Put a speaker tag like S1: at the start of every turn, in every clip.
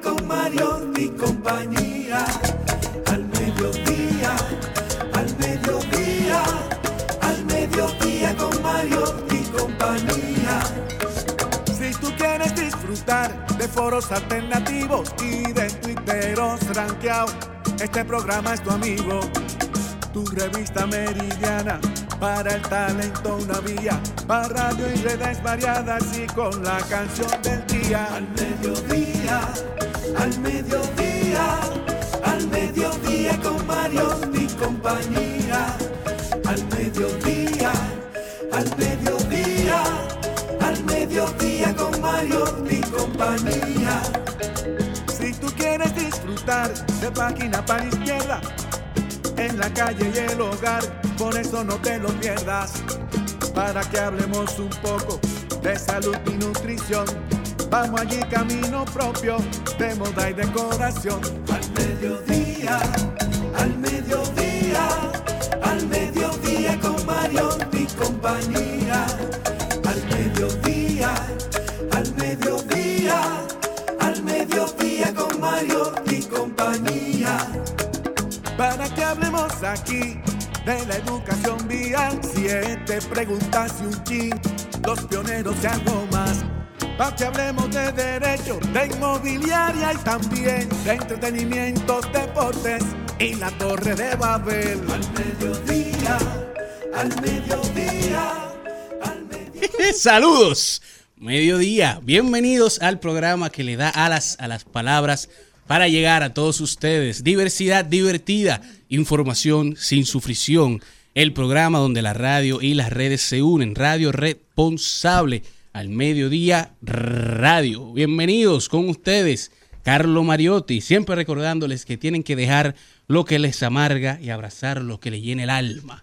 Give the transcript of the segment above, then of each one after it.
S1: con Mariotti y compañía. Al mediodía, al mediodía, al mediodía con Mariotti y compañía. Si tú quieres disfrutar de foros alternativos y de twitteros rankeados, este programa es tu amigo. Tu revista meridiana, para el talento una vía, para radio y redes variadas y con la canción del día. Al mediodía, al mediodía, al mediodía con Mario y compañía. Al mediodía, al mediodía, al mediodía con Mario y compañía. Si tú quieres disfrutar de página para izquierda, en la calle y el hogar, por eso no te lo pierdas. Para que hablemos un poco de salud y nutrición. Vamos allí camino propio de moda y decoración. Al mediodía, al mediodía, al mediodía con Mario y compañía. Al mediodía, al mediodía, al mediodía con Mario y compañía aquí de la educación vial. Siete preguntas y un chin, los pioneros y algo más. Para que hablemos de derecho, de inmobiliaria y también de entretenimiento, deportes y la torre de Babel. Al mediodía, al mediodía, al mediodía.
S2: Saludos, mediodía. Bienvenidos al programa que le da alas a las palabras para llegar a todos ustedes. Diversidad divertida, información sin sufrición. El programa donde la radio y las redes se unen. Radio responsable al mediodía radio. Bienvenidos con ustedes, Carlo Mariotti. Siempre recordándoles que tienen que dejar lo que les amarga y abrazar lo que les llena el alma.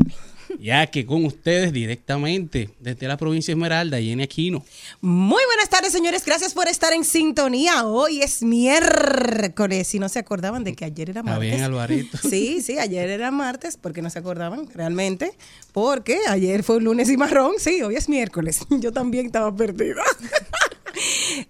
S2: Ya que con ustedes directamente desde la provincia de Esmeralda, Jenny Aquino.
S3: Muy buenas tardes, señores. Gracias por estar en sintonía. Hoy es miércoles. Si no se acordaban de que ayer era
S2: Está
S3: martes.
S2: bien, Alvarito.
S3: Sí, sí, ayer era martes, porque no se acordaban realmente. Porque ayer fue un lunes y marrón. Sí, hoy es miércoles. Yo también estaba perdida.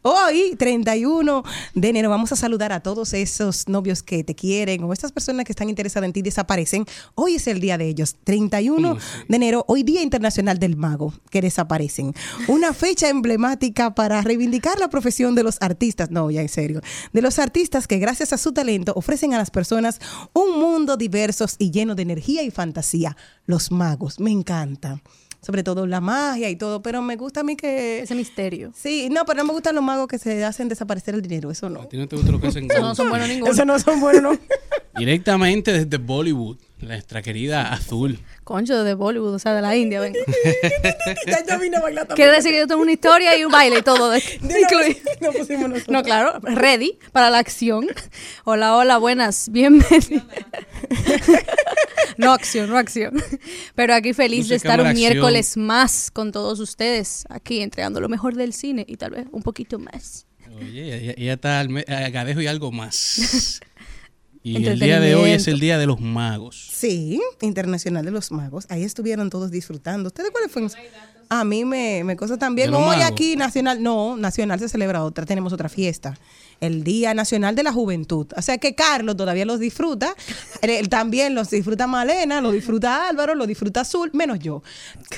S3: Hoy, 31 de enero, vamos a saludar a todos esos novios que te quieren o estas personas que están interesadas en ti y desaparecen. Hoy es el día de ellos, 31 de enero, hoy Día Internacional del Mago, que desaparecen. Una fecha emblemática para reivindicar la profesión de los artistas, no, ya en serio, de los artistas que gracias a su talento ofrecen a las personas un mundo diverso y lleno de energía y fantasía. Los magos, me encanta. Sobre todo la magia y todo, pero me gusta a mí que...
S4: Ese misterio.
S3: Sí, no, pero no me gustan los magos que se hacen desaparecer el dinero, eso no.
S2: ¿A ti no te gusta lo que hacen
S4: No son buenos ninguno.
S3: Eso no son buenos.
S2: Directamente desde Bollywood, nuestra querida Azul.
S4: Concho de Bollywood, o sea, de la India. Ven.
S3: ya yo vine a bailar también.
S4: Quiere decir que yo tengo una historia y un baile y todo. de- incluido.
S3: No pusimos nosotros.
S4: No, claro, ready para la acción. Hola, hola, buenas, bienvenidos. No acción, no acción. Pero aquí feliz de estar un
S2: acción.
S4: miércoles más con todos ustedes, aquí entregando lo mejor del cine y tal vez un poquito más.
S2: Oye, ella, ella está al me- a gadejo y algo más. Y el día de hoy es el día de los magos.
S3: Sí, Internacional de los Magos. Ahí estuvieron todos disfrutando. ¿Ustedes cuáles fueron? A mí me, me cosa también.
S2: ¿De los
S3: Hoy
S2: magos?
S3: aquí Nacional, no, Nacional se celebra otra, tenemos otra fiesta. El Día Nacional de la Juventud. O sea que Carlos todavía los disfruta. Él también los disfruta Malena, lo disfruta Álvaro, lo disfruta Azul, menos yo.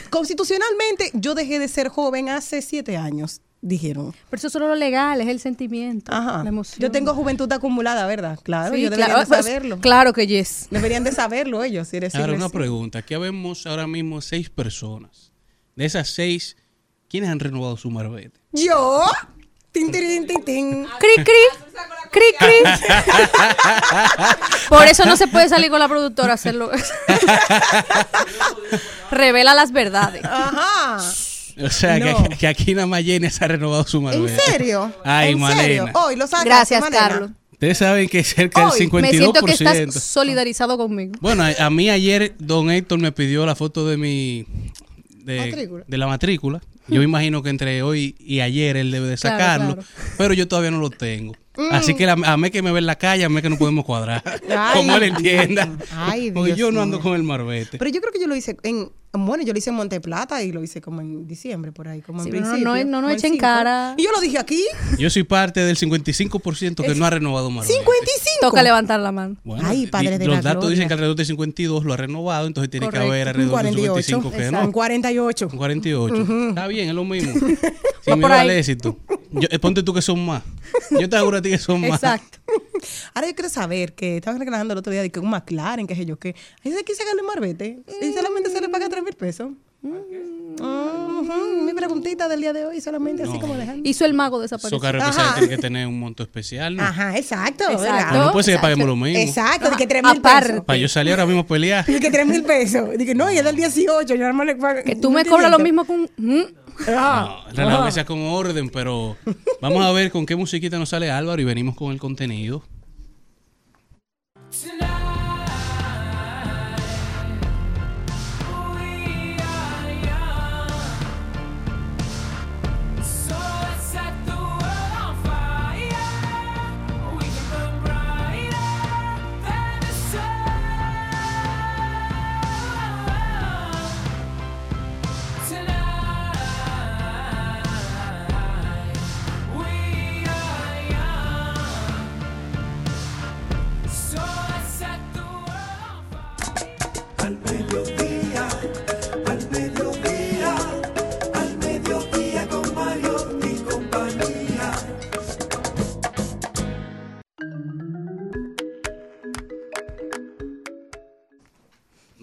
S3: Constitucionalmente, yo dejé de ser joven hace siete años, dijeron.
S4: Pero eso es solo lo legal, es el sentimiento,
S3: Ajá.
S4: la emoción.
S3: Yo tengo juventud acumulada, ¿verdad? Claro,
S4: Sí,
S3: yo debería
S4: claro,
S3: de
S4: pues,
S3: saberlo.
S4: claro que yes.
S3: Deberían de saberlo ellos. Si eres
S2: Ahora una pregunta. Aquí vemos ahora mismo seis personas. De esas seis, ¿quiénes han renovado su marbete?
S3: ¿Yo? Tin, tirin, tin, tin.
S4: Cri, cri. Cri, cri. Por eso no se puede salir con la productora a hacerlo. Revela las verdades.
S3: Ajá.
S2: O sea,
S3: No.
S2: que, que aquí nada más Jenny se ha renovado su
S3: ¿En
S2: marbete.
S3: serio?
S2: Ay,
S3: ¿En
S2: Malena.
S3: serio? Hoy lo
S4: Gracias,
S3: Malena.
S4: Carlos.
S2: Ustedes saben que cerca del
S3: Hoy,
S2: 52%.
S4: Me siento que estás solidarizado conmigo.
S2: Bueno, a, a mí ayer don Héctor me pidió la foto de mi de,
S3: Matrícula.
S2: de la matrícula. Yo me imagino que entre hoy y ayer él debe de sacarlo,
S4: claro.
S2: pero yo todavía no lo tengo. Así que la- a mí que me ve en la calle, a mí que no podemos cuadrar.
S3: Ay.
S2: Como él entienda.
S3: Ay,
S2: Porque
S3: Dios
S2: yo no ando con el marbete.
S3: Pero yo creo que yo lo hice en, bueno, yo lo hice en Monteplata y lo hice como en diciembre, por ahí, como
S4: Sí,
S3: en
S4: pero no-
S3: principio.
S4: no- no nos
S3: como el
S4: echen
S3: 5.
S4: cara.
S3: Y yo lo dije aquí,
S2: Yo soy parte del 55% que no ha renovado marbete.
S3: 55.
S4: Toca levantar la mano.
S2: Bueno,
S3: Ay, padre de
S2: los
S3: la
S2: datos
S3: gloria.
S2: dicen que alrededor de 52 lo ha renovado, entonces tiene
S4: Correcto.
S2: que haber
S3: Un
S2: alrededor de
S3: 48.
S2: 55 que
S3: Un
S2: no.
S3: 48.
S2: Un 48. Está bien, es lo mismo.
S4: Va
S2: Sin
S4: por ahí.
S2: éxito. Yo, eh, ponte tú que son más. Yo te aseguro a ti que son más.
S4: Exacto.
S3: Ahora yo quiero saber que estaban reclamando el otro día de que un McLaren, que sé yo qué. Ahí se quiere sacarle un marbete y solamente se le paga 3 mil pesos. Ujú, Mi preguntita del día de hoy, solamente así
S2: No.
S3: como dejando.
S4: Hizo el mago desaparecer.
S2: carros
S3: Ajá.
S2: especiales tienen que tener un monto especial, ¿no?
S3: Ajá, exacto.
S4: Exacto.
S2: no puede ser que paguemos lo mismo.
S3: Exacto, de que 3 mil
S4: Aparte.
S3: pesos.
S2: Para yo salir ahora mismo a pelear.
S3: Y que 3 mil pesos. Dije, no, y es del 18, yo nada más le pago.
S4: Que tú me cobras lo mismo con... ¿Mm?
S3: Ah,
S2: No, que sea con orden, pero vamos a ver con qué musiquita nos sale Álvaro y venimos con el contenido.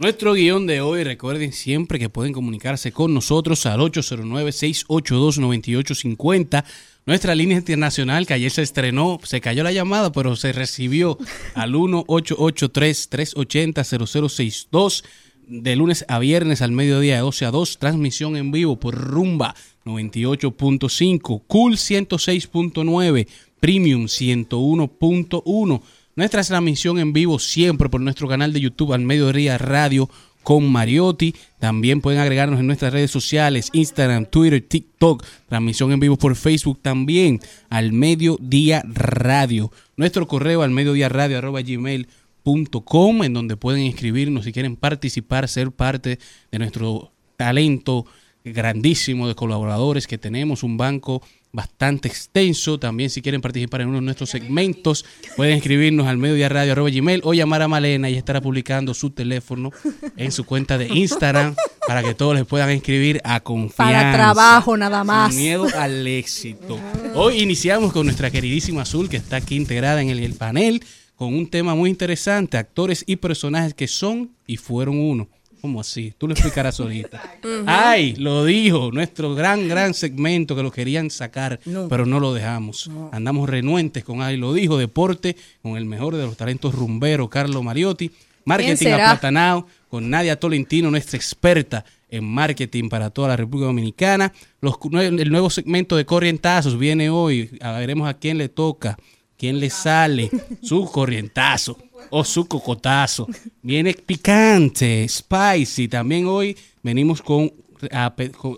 S2: Nuestro guion de hoy, recuerden siempre que pueden comunicarse con nosotros al 809-682-9850. Nuestra línea internacional que ayer se estrenó, se cayó la llamada, pero se recibió al 1-883-380-0062 de lunes a viernes al mediodía de 12 a 2, transmisión en vivo por Rumba 98.5, Cool 106.9, Premium 101.1. Nuestra transmisión en vivo siempre por nuestro canal de YouTube al mediodía radio con Mariotti. También pueden agregarnos en nuestras redes sociales, Instagram, Twitter, TikTok. Transmisión en vivo por Facebook también al mediodía radio. Nuestro correo al mediodía radio arroba gmail.com en donde pueden inscribirnos si quieren participar, ser parte de nuestro talento grandísimo de colaboradores que tenemos, un banco bastante extenso. También si quieren participar en uno de nuestros segmentos, pueden escribirnos al mediodía radio arroba gmail o llamar a Malena y estará publicando su teléfono en su cuenta de Instagram para que todos les puedan escribir a confianza.
S4: Para trabajo nada más.
S2: Sin miedo al éxito. Hoy iniciamos con nuestra queridísima Azul que está aquí integrada en el panel con un tema muy interesante, actores y personajes que son y fueron uno. ¿Cómo así? Tú lo explicarás ahorita. Ay, lo dijo, nuestro gran, gran segmento que lo querían sacar, pero no lo dejamos. Andamos renuentes con Ay, lo dijo, deporte, con el mejor de los talentos rumberos, Carlos Mariotti, marketing aplatanado, con Nadia Tolentino, nuestra experta en marketing para toda la República Dominicana. Los, el nuevo segmento de Corrientazos viene hoy, a veremos a quién le toca, quién le sale su corrientazo o su cocotazo. Viene picante, spicy. También hoy venimos con,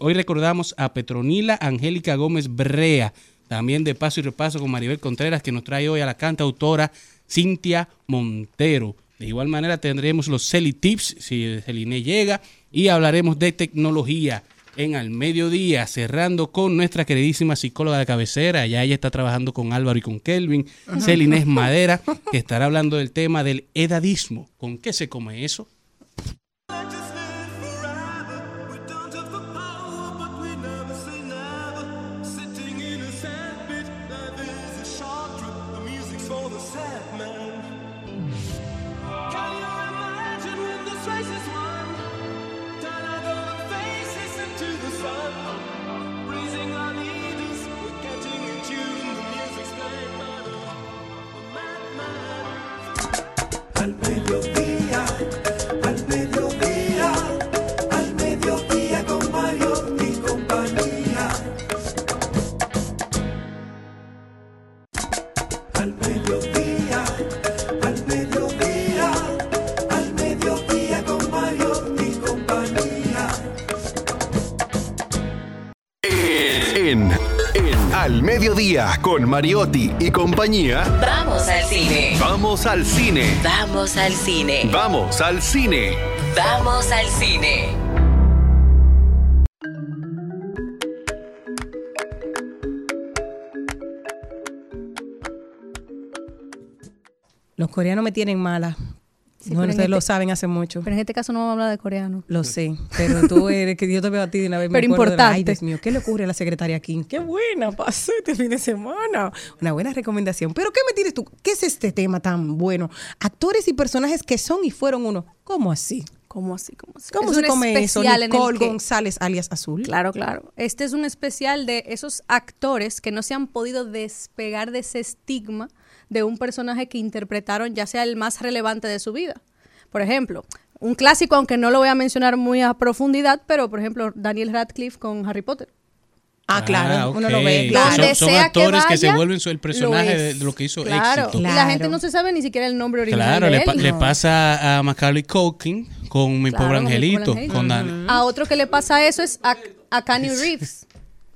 S2: hoy recordamos a Petronila Angélica Gómez Brea, también de paso y repaso con Maribel Contreras, que nos trae hoy a la cantautora Cintia Montero. De igual manera tendremos los Celi Tips, si Celine llega, y hablaremos de tecnología en al mediodía, cerrando con nuestra queridísima psicóloga de cabecera. Ya ella está trabajando con Álvaro y con Kelvin, Celinés Madera, que estará hablando del tema del edadismo. ¿Con qué se come eso?
S5: Con
S6: Mariotti y compañía,
S7: Vamos al cine.
S6: vamos al cine.
S7: Vamos al cine.
S6: Vamos al cine.
S7: Vamos al cine.
S3: Los coreanos me tienen mala.
S4: Sí,
S3: no, ustedes lo
S4: este-
S3: saben hace mucho.
S4: Pero en este caso no vamos a hablar de coreano.
S3: Lo sé, pero tú eres que yo te veo a ti de una vez. me
S4: Pero
S3: de la- Ay,
S4: importante.
S3: Dios mío, ¿qué le ocurre a la secretaria King? Qué buena pasé este fin de semana. Una buena recomendación. Pero ¿qué me tienes tú? ¿Qué es este tema tan bueno? Actores y personajes que son y fueron uno. ¿Cómo así?
S4: ¿Cómo así? ¿Cómo así?
S3: ¿Cómo
S4: Es
S3: se
S4: un
S3: come eso? Nicole
S4: que-
S3: González, alias Azul.
S4: Claro, claro. Este es un especial de esos actores que no se han podido despegar de ese estigma de un personaje que interpretaron, ya sea el más relevante de su vida. Por ejemplo, un clásico, aunque no lo voy a mencionar muy a profundidad, pero por ejemplo, Daniel Radcliffe con Harry Potter.
S3: Ah, claro,
S2: ok.
S3: uno lo ve.
S2: Son-
S3: Claro.
S4: Donde
S2: Son,
S4: sea que
S2: actores que, se vuelven el personaje
S4: lo
S2: de, lo que hizo
S4: Claro.
S2: éxito.
S4: Y la gente no se sabe ni siquiera el nombre original
S2: Claro,
S4: de
S2: le, pasa a Macaulay Culkin con Mi
S4: Claro,
S2: Pobre
S4: con Mi Pobre
S2: Angelito. Con Dan-
S4: A otro que le pasa eso es a, a Keanu Reeves.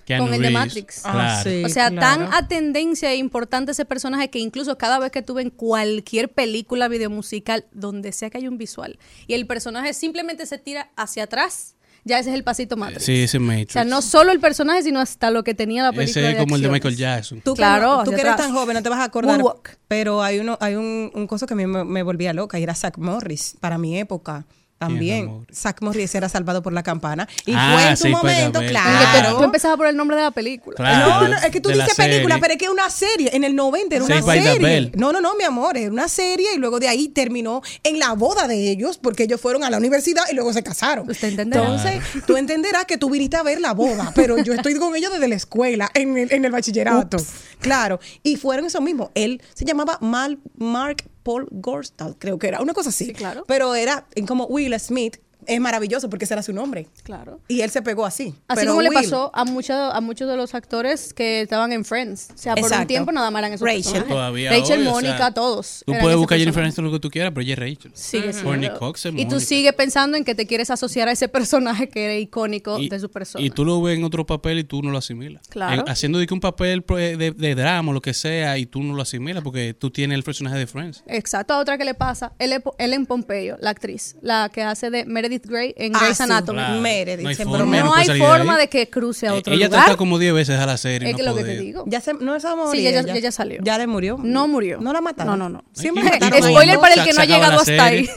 S2: Keanu
S4: con el de. Matrix.
S3: Ah,
S2: Claro.
S3: sí.
S4: O sea,
S3: claro.
S4: tan a tendencia e importante ese personaje que incluso cada vez que tú ves en cualquier película videomusical, donde sea que haya un visual, y el personaje simplemente se tira hacia atrás, ya ese es el pasito Matrix.
S2: Sí, ese Matrix.
S4: O sea, no solo el personaje, sino hasta lo que tenía la película.
S2: Ese es como el de. Michael Jackson.
S3: Tú, que
S4: Claro,
S3: tú que eres tan joven, no te vas a acordar.
S4: Moonwalk.
S3: Pero hay uno, hay un, un cosa que a mí me, me volvía loca y era Zach Morris para mi época.
S2: ¿Quién es Zach
S3: También? Zach Morris era salvado por la campana. Y
S2: Ah,
S3: fue en su
S2: sí, pues,
S3: momento, claro.
S4: tú empezabas por el nombre de la película.
S2: Claro.
S3: No, no, es que tú dices película,
S2: serie.
S3: pero es que es una serie. En el 90 era una serie. No, no, no, mi amor, era una serie y luego de ahí terminó en la boda de ellos porque ellos fueron a la universidad y luego se casaron.
S4: Usted entenderá.
S3: Entonces, tú entenderás que tú viniste a ver la boda, pero yo estoy con ellos desde la escuela, en el, en el bachillerato. Claro. Y fueron eso mismo. Él se llamaba Mal, Mark Paul Gorstall, creo que era, una cosa así.
S4: Sí, claro.
S3: Pero era en como Will Smith. Es maravilloso porque ese era su nombre.
S4: Claro.
S3: Y él se pegó así.
S4: Así
S3: Pero
S4: como le pasó a, muchos a muchos de los actores que estaban en Friends. O sea, por un tiempo nada más eran esos
S3: Rachel.
S4: personajes.
S2: Todavía
S4: Rachel,
S2: hoy, o
S4: Mónica,
S2: sea,
S4: todos.
S2: Tú puedes buscar a Jennifer. Aniston lo que tú quieras, pero ella es Rachel.
S4: Sigue
S2: Cox es
S4: y tú sigues pensando en que te quieres asociar a ese personaje que era icónico
S2: Y,
S4: de su persona.
S2: y tú lo ves en otro papel y tú no lo asimilas.
S4: Claro.
S2: En- haciendo de que un papel pro- de, de drama o lo que sea y tú no lo asimilas porque tú tienes el personaje de Friends.
S4: Exacto, a otra que le pasa, Ellen Pompeyo, la actriz, la que hace de Meredith Grey en
S3: Ah,
S4: Grey's
S3: sí.
S4: Anatomy.
S2: Claro.
S3: Meredith,
S2: No hay forma, ella
S4: No hay
S2: de
S4: forma
S2: ahí.
S4: de que cruce a
S2: Eh,
S4: otro
S2: ella
S4: lugar.
S2: trata como 10 veces a la serie.
S4: es
S2: no
S4: lo que te digo.
S3: Ya se, no se murió.
S4: Sí, ella, ya- ella salió.
S3: Ya le murió.
S4: No murió.
S3: No la mataron.
S4: No, no, no.
S3: Siempre a
S4: Spoiler
S3: ella.
S4: para el
S2: Se-
S4: que no
S2: se
S4: ha
S2: acaba
S4: llegado hasta ahí.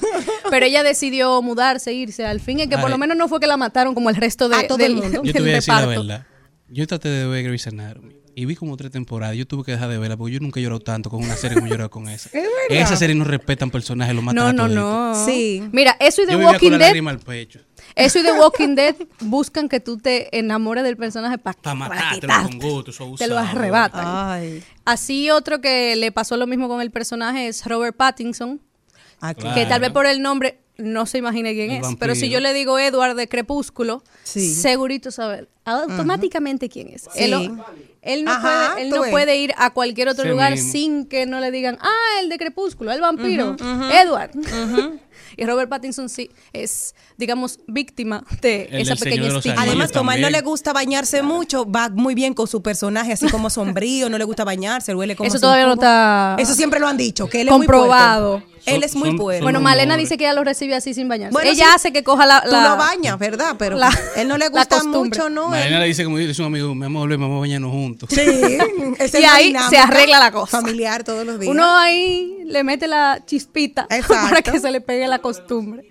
S4: Pero ella decidió mudarse, irse al fin, y que por lo menos no fue que la mataron como el resto de,
S3: A todo
S4: del,
S3: el mundo.
S2: Yo te voy a decir la
S4: reparto.
S2: verdad. Yo traté de ver Grey's Anatomy y vi como tres temporadas. Yo tuve que dejar de verla porque yo nunca he llorado tanto con una serie como llorado con esa.
S3: Es
S2: esa serie no respetan personajes, lo matan
S4: No,
S2: a
S4: no,
S2: toditos.
S4: no.
S3: Sí.
S4: Mira, eso y The
S2: Yo vivía
S4: Walking
S2: con la
S4: Dead,
S2: al pecho.
S4: eso y The Walking Dead buscan que tú te enamores del personaje para
S2: Para matártelo
S4: quitarte.
S2: con gusto. eso
S4: Te lo arrebatan.
S3: Ay.
S4: Así otro que le pasó lo mismo con el personaje es Robert Pattinson,
S3: Ah,
S2: Claro.
S4: que tal vez por el nombre no se imagine quién
S2: El
S4: es,
S2: vampiro.
S4: pero si yo le digo Edward de Crepúsculo,
S3: Sí.
S4: segurito saber automáticamente quién es.
S3: Sí.
S4: Él, él no,
S3: Ajá,
S4: puede, él no puede ir a cualquier otro
S2: Sí
S4: lugar
S2: mismo.
S4: sin que no le digan, ah, el de Crepúsculo, el vampiro, Edward. Y Robert Pattinson sí es, digamos, víctima de
S2: El
S4: esa pequeña estigma.
S3: Además, como a él no le gusta bañarse mucho, va muy bien con su personaje, así como sombrío, no le gusta bañarse, huele como
S4: Eso todavía no está
S3: Eso siempre lo han dicho, que él es
S4: comprobado.
S3: muy puerco. Él es muy.
S4: Bueno,
S2: son
S4: Malena dice que ella lo recibe así sin bañarse.
S3: Bueno,
S4: ella
S3: sí.
S4: hace que coja la...
S3: Tú
S4: la-
S3: lo bañas, ¿verdad? Pero
S4: la-
S3: él no le gusta mucho, ¿no? Él-
S2: le dice como dice un amigo, me vamos a volver, vamos a bañarnos juntos.
S3: Sí,
S4: Y
S3: es
S4: ahí se arregla la cosa.
S3: Familiar todos los días.
S4: Uno ahí le mete la chispita
S3: Exacto.
S4: para que se le pegue la costumbre.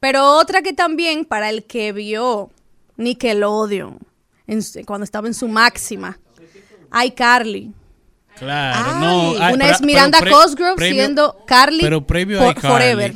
S4: Pero otra que también, para el que vio Nickelodeon, en cuando estaba en su máxima, iCarly.
S2: Claro,
S3: Ay.
S2: no. ay,
S4: Una
S2: pero-
S4: es Miranda
S2: pero
S4: Cosgrove
S2: previo-
S4: siendo Carly
S2: Pero previo Carly,
S4: Forever.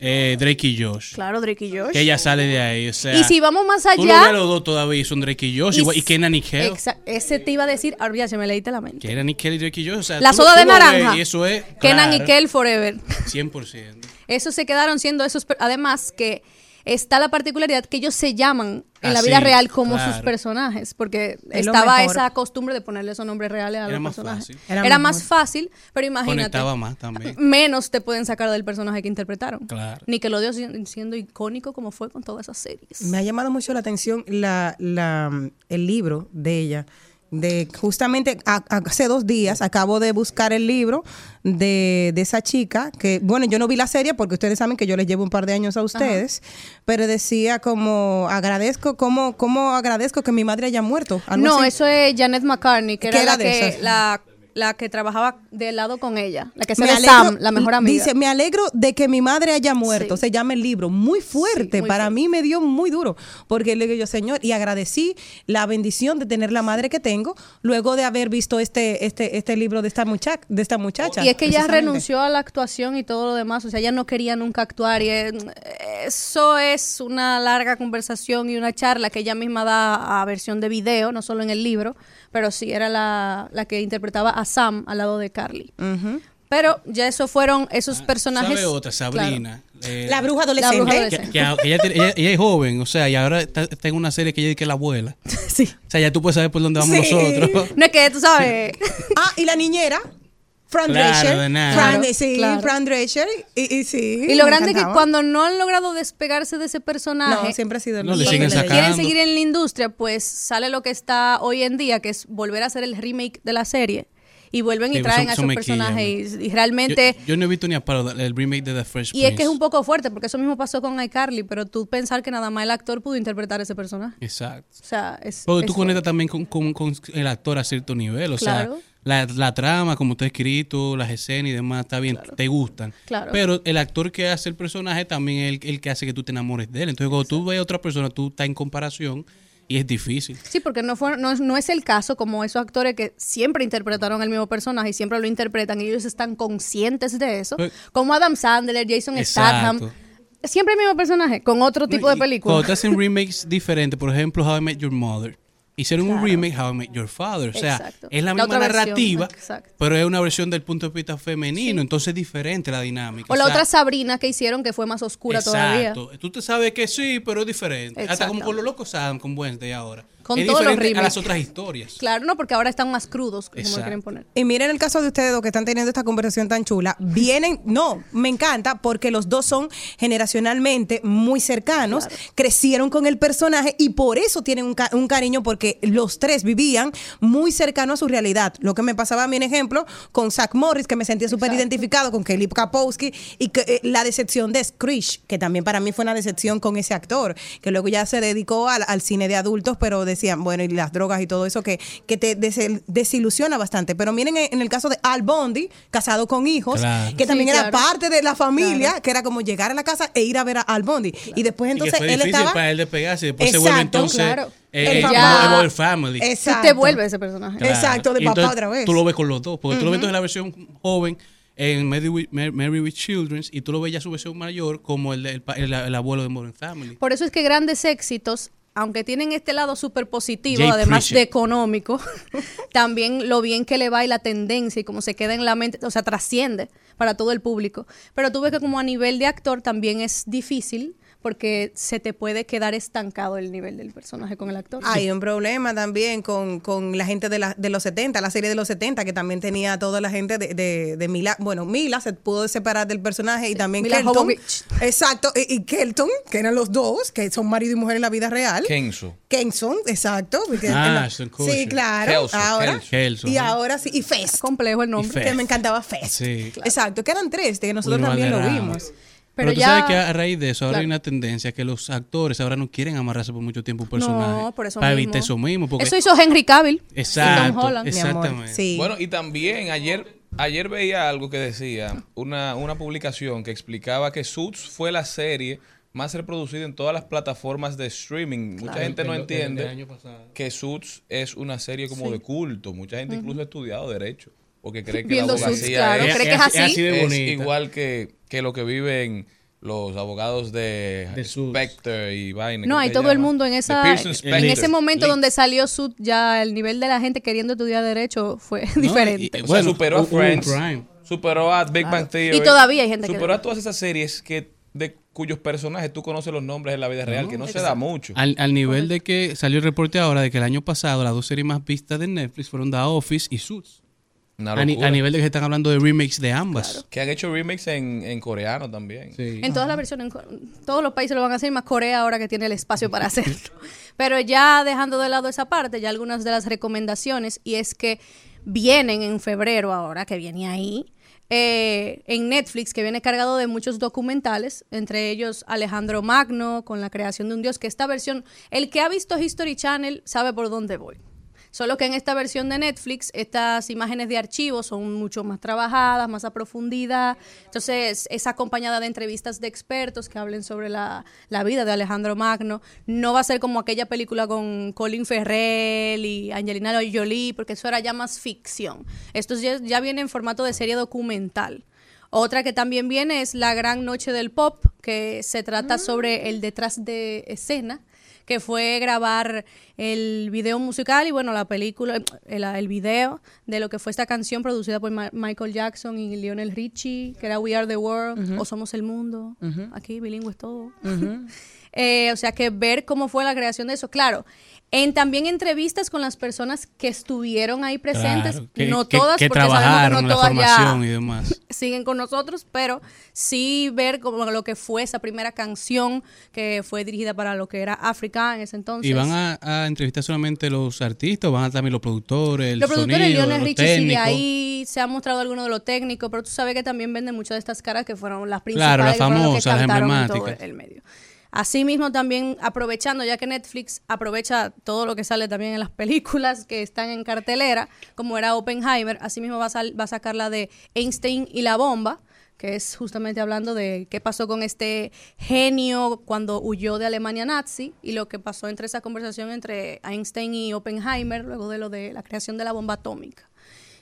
S2: eh, Drake y Josh.
S4: Claro, Drake y Josh.
S2: Que ella sale de ahí. O sea,
S4: y si vamos más
S2: Tú lo
S4: allá...
S2: a los dos todavía, son Drake y Josh. igual- Y, Kenan y Kel.
S4: Ese te iba a decir, ahora ya se me leíste la mente.
S2: Kenan y Kel y Drake y Josh. O sea,
S4: La
S2: tú
S4: soda
S2: tú
S4: de
S2: ves
S4: naranja.
S2: Y eso es.
S4: Kenan y
S2: claro,
S4: Kel Forever.
S2: 100%.
S4: Esos se quedaron siendo esos. Además, que está la particularidad que ellos se llaman en la
S2: Así,
S4: vida real como
S2: claro.
S4: sus personajes, porque
S3: Es lo
S4: estaba esa costumbre de ponerle esos nombres reales a
S2: Era
S4: los
S2: más
S4: personajes.
S2: fácil.
S4: Era,
S3: Era
S4: más fácil, pero imagínate.
S2: Conectaba más también.
S4: Menos te pueden sacar del personaje que interpretaron.
S2: Claro.
S4: Nickelodeon si- siendo icónico como fue con todas esas series.
S3: Me ha llamado mucho la atención la, la, el libro de ella, de justamente a- hace dos días acabo de buscar el libro de, de esa chica que, bueno, yo no vi la serie porque ustedes saben que yo les llevo un par de años a ustedes, pero decía como agradezco, como, como agradezco que mi madre haya muerto.
S4: No,
S3: así.
S4: eso es Janet McCartney, que
S3: ¿Qué
S4: era,
S3: era
S4: la,
S3: de
S4: que,
S3: esas?
S4: la, la que trabajaba de lado con ella, la que se
S3: Me alegro-
S4: Sam, la mejor amiga.
S3: Dice, me alegro de que mi madre haya muerto.
S4: Sí.
S3: Se llama el libro. Muy fuerte.
S4: Sí, muy
S3: Para
S4: fuerte.
S3: mí me dio muy duro. Porque le digo yo, Señor, y agradecí la bendición de tener la madre que tengo luego de haber visto este, este, este libro de esta, mucha de esta muchacha.
S4: Y es que ella renunció a la actuación y todo lo demás, o sea, ella no quería nunca actuar y eso es una larga conversación y una charla que ella misma da a versión de video, no solo en el libro, pero sí era la, la que interpretaba a Sam al lado de Carly. Pero ya eso fueron esos personajes.
S2: ¿Sabe otra?
S4: claro.
S2: Sabrina. eh,
S3: La bruja
S4: La bruja
S3: adolescente.
S4: adolescente.
S2: que, que- que ella, tiene- ella- ella es joven, o sea, y ahora está, está en una serie que ella dice que es la abuela.
S4: Sí.
S2: O sea, ya tú puedes saber por dónde vamos
S3: Sí.
S2: nosotros.
S4: No es que tú sabes.
S3: Ah, y la niñera. Fran
S2: Claro,
S3: Drescher.
S2: de nada.
S3: Fran,
S4: Claro,
S3: sí,
S4: claro.
S3: Fran Drescher. Y, y sí.
S4: Y lo grande es que cuando no han logrado despegarse de ese personaje,
S3: No, siempre ha sido el
S2: No, le siguen sacando.
S4: quieren seguir en la industria, pues sale lo que está hoy en día, que es volver a hacer el remake de la serie. Y vuelven y traen
S2: son-
S4: a esos personajes. Y, realmente.
S2: yo no he visto ni a paro el remake de The Fresh
S4: y es que es
S2: Prince.
S4: un poco fuerte, porque eso mismo pasó con iCarly, pero tú pensar que nada más el actor pudo interpretar ese personaje.
S2: Exacto.
S4: O sea, es.
S2: Porque
S4: es
S2: tú
S4: fuerte.
S2: conectas también con, con- con el actor a cierto nivel. O
S4: Claro.
S2: sea, la, la trama, como está escrito, las escenas y demás, está bien, te gustan.
S4: Claro.
S2: Pero el actor que hace el personaje también es el, el que hace que tú te enamores de él. Entonces, cuando tú ves a otra persona, tú estás en comparación y es difícil.
S4: Sí, porque no, fue, no, es- no es el caso como esos actores que siempre interpretaron el mismo personaje y siempre lo interpretan y ellos están conscientes de eso.
S2: Pues-
S4: como Adam Sandler, Jason
S2: Exacto.
S4: Statham. Siempre el mismo personaje, con otro tipo de película.
S2: Cuando te hacen remakes diferentes, por ejemplo, How I Met Your Mother. Hicieron un remake, How I Met Your Father. O sea,
S4: Exacto.
S2: es la
S4: La
S2: misma narrativa, pero es una versión del punto de vista femenino. Entonces es diferente la dinámica.
S4: O la
S2: sea,
S4: otra Sabrina que hicieron que fue más oscura todavía.
S2: Exacto. Tú te sabes que sí, pero es diferente. Hasta como con los locos Adam, con Wednesday ahora.
S4: Con
S2: es
S4: todos los
S2: diferente a
S4: remakes.
S2: las otras historias.
S4: Claro, no, porque ahora están más crudos, como lo quieren poner.
S3: Y miren el caso de ustedes dos que están teniendo esta conversación tan chula. Vienen, no, me encanta porque los dos son generacionalmente muy cercanos, crecieron con el personaje y por eso tienen un, ca- un cariño porque los tres vivían muy cercano a su realidad. Lo que me pasaba a mí en ejemplo con Zach Morris, que me sentía súper identificado con Kelly Kapowski y que, eh, la decepción de Screech, que también para mí fue una decepción con ese actor, que luego ya se dedicó al, al cine de adultos, pero decían, bueno, y las drogas y todo eso que, que te des- desilusiona bastante. Pero miren en, el caso de Al Bondi, casado con hijos,
S2: Claro.
S3: que también
S4: Sí,
S3: era
S4: claro.
S3: parte de la familia, que era como llegar a la casa e ir a ver a Al Bondi. Y después
S2: y que
S3: entonces
S2: fue
S3: él
S2: difícil
S3: estaba...
S2: para él despegarse y después se vuelve
S3: Exacto,
S2: entonces
S4: claro.
S2: eh,
S3: El
S2: Family.
S3: Exacto.
S4: te vuelves ese personaje.
S3: Eh, Exacto, de papá
S2: entonces
S3: otra vez.
S2: Tú lo ves con los dos, porque tú lo ves entonces en la versión joven en Mary with, Mary with Children y tú lo ves ya su versión mayor como el, el el- el abuelo de Modern Family.
S4: Por eso es que grandes éxitos, aunque tienen este lado súper positivo,
S2: Jay
S4: además
S2: Pritchett.
S4: de económico, también lo bien que le va y la tendencia y cómo se queda en la mente, o sea, trasciende para todo el público. Pero tú ves que como a nivel de actor también es difícil porque se te puede quedar estancado el nivel del personaje con el actor.
S3: Hay un problema también con, con la gente de, la- de los 70, la serie de los 70, que también tenía toda la gente de, de, de Mila. Bueno, Mila se pudo separar del personaje y también
S4: Mila
S3: Kelton.
S4: Jovovich.
S3: Exacto, y, y Kelton, que eran los dos, que son marido y mujer en la vida real.
S8: Kenzo.
S3: Kenson, exacto. porque
S2: Ah,
S3: la-. Sí, claro.
S8: Kelso,
S3: ahora.
S8: Kelso.
S2: Kelso,
S3: y ahora sí, y Fest.
S4: complejo el nombre.
S3: Que me encantaba Fest.
S2: Sí.
S3: Exacto, que eran tres, que nosotros también lo vimos.
S2: Pero,
S4: Pero
S2: tú
S4: ya-
S2: sabes que a raíz de eso ahora
S4: Claro.
S2: hay una tendencia que los actores ahora no quieren amarrarse por mucho tiempo un personaje.
S4: No, por eso
S2: Para
S4: mismo.
S2: evitar eso mismo. Porque,
S4: Eso hizo Henry Cavill. y
S2: Exacto,
S4: Tom Holland.
S2: Exactamente.
S3: Sí.
S8: Bueno, y también ayer, ayer veía algo que decía, una, una publicación que explicaba que Suits fue la serie más reproducida en todas las plataformas de streaming. Mucha gente no entiende que Suits es una serie como de culto. Mucha gente incluso ha estudiado derecho porque cree que
S4: Viendo
S8: la
S4: Suits,
S8: abogacía
S4: claro.
S8: es,
S4: ¿Cree que es así?
S2: de
S8: es igual que, que lo que viven los abogados de,
S2: De.
S8: Spectre y vaina.
S4: No,
S8: ¿cómo
S4: hay todo el mundo en esa en ese momento donde salió Sud ya el nivel de la gente queriendo estudiar derecho fue
S2: No,
S4: diferente.
S2: y-
S8: O sea,
S2: Bueno,
S8: superó a Friends,
S2: Prime.
S8: superó a Big Bang Theory.
S4: Y todavía hay gente que-
S8: Superó a todas esas series que de cuyos personajes tú conoces los nombres en la vida real, que no se da mucho.
S2: Al, al nivel de que salió el reporte ahora de que el año pasado las dos series más vistas de Netflix fueron The Office y Suits. A, ni-
S8: locura.
S2: a nivel de que están hablando de remakes de ambas.
S8: Que han hecho remakes en, en coreano también.
S2: Sí.
S4: En todas las versiones, en todos los países lo van a hacer, más Corea ahora que tiene el espacio para hacerlo. Pero ya dejando de lado esa parte, ya algunas de las recomendaciones, y es que vienen en febrero ahora, que viene ahí, eh, en Netflix, que viene cargado de muchos documentales, entre ellos Alejandro Magno, con la creación de un dios, que esta versión, el que ha visto History Channel sabe por dónde voy. Solo que en esta versión de Netflix, estas imágenes de archivo son mucho más trabajadas, más a profundidad. Entonces, es acompañada de entrevistas de expertos que hablen sobre la, la vida de Alejandro Magno. No va a ser como aquella película con Colin Farrell y Angelina Jolie, porque eso era ya más ficción. Esto ya, ya viene en formato de serie documental. Otra que también viene es La Gran Noche del Pop, que se trata sobre el detrás de escena, que fue grabar el video musical y bueno, la película, el, el video de lo que fue esta canción producida por Ma- Michael Jackson y Lionel Richie, que era We Are the World o Somos el Mundo. Aquí bilingüe es todo. Eh, o sea que ver cómo fue la creación de eso, claro. En también entrevistas con las personas que estuvieron ahí presentes,
S2: Claro, que,
S4: no
S2: que-
S4: todas,
S2: que
S4: porque sabemos que no todas ya-
S2: y demás.
S4: siguen con nosotros, pero sí ver como lo que fue esa primera canción que fue dirigida para lo que era África en ese entonces.
S2: ¿Y van a, a entrevistar solamente los artistas o van a también los productores, el
S4: los productores,
S2: sonido,
S4: Lionel
S2: los
S4: Richie sigue ahí, se ha mostrado alguno de lo técnico, pero tú sabes que también venden muchas de estas caras que fueron las principales,
S2: Claro, las
S4: que que
S2: famosas, las
S4: cantaron en todo
S2: emblemáticas.
S4: el medio. Asimismo, también aprovechando, ya que Netflix aprovecha todo lo que sale también en las películas que están en cartelera, como era Oppenheimer, asimismo va a, sal- va a sacar la de Einstein y la bomba, que es justamente hablando de qué pasó con este genio cuando huyó de Alemania nazi y lo que pasó entre esa conversación entre Einstein y Oppenheimer luego de lo de la creación de la bomba atómica.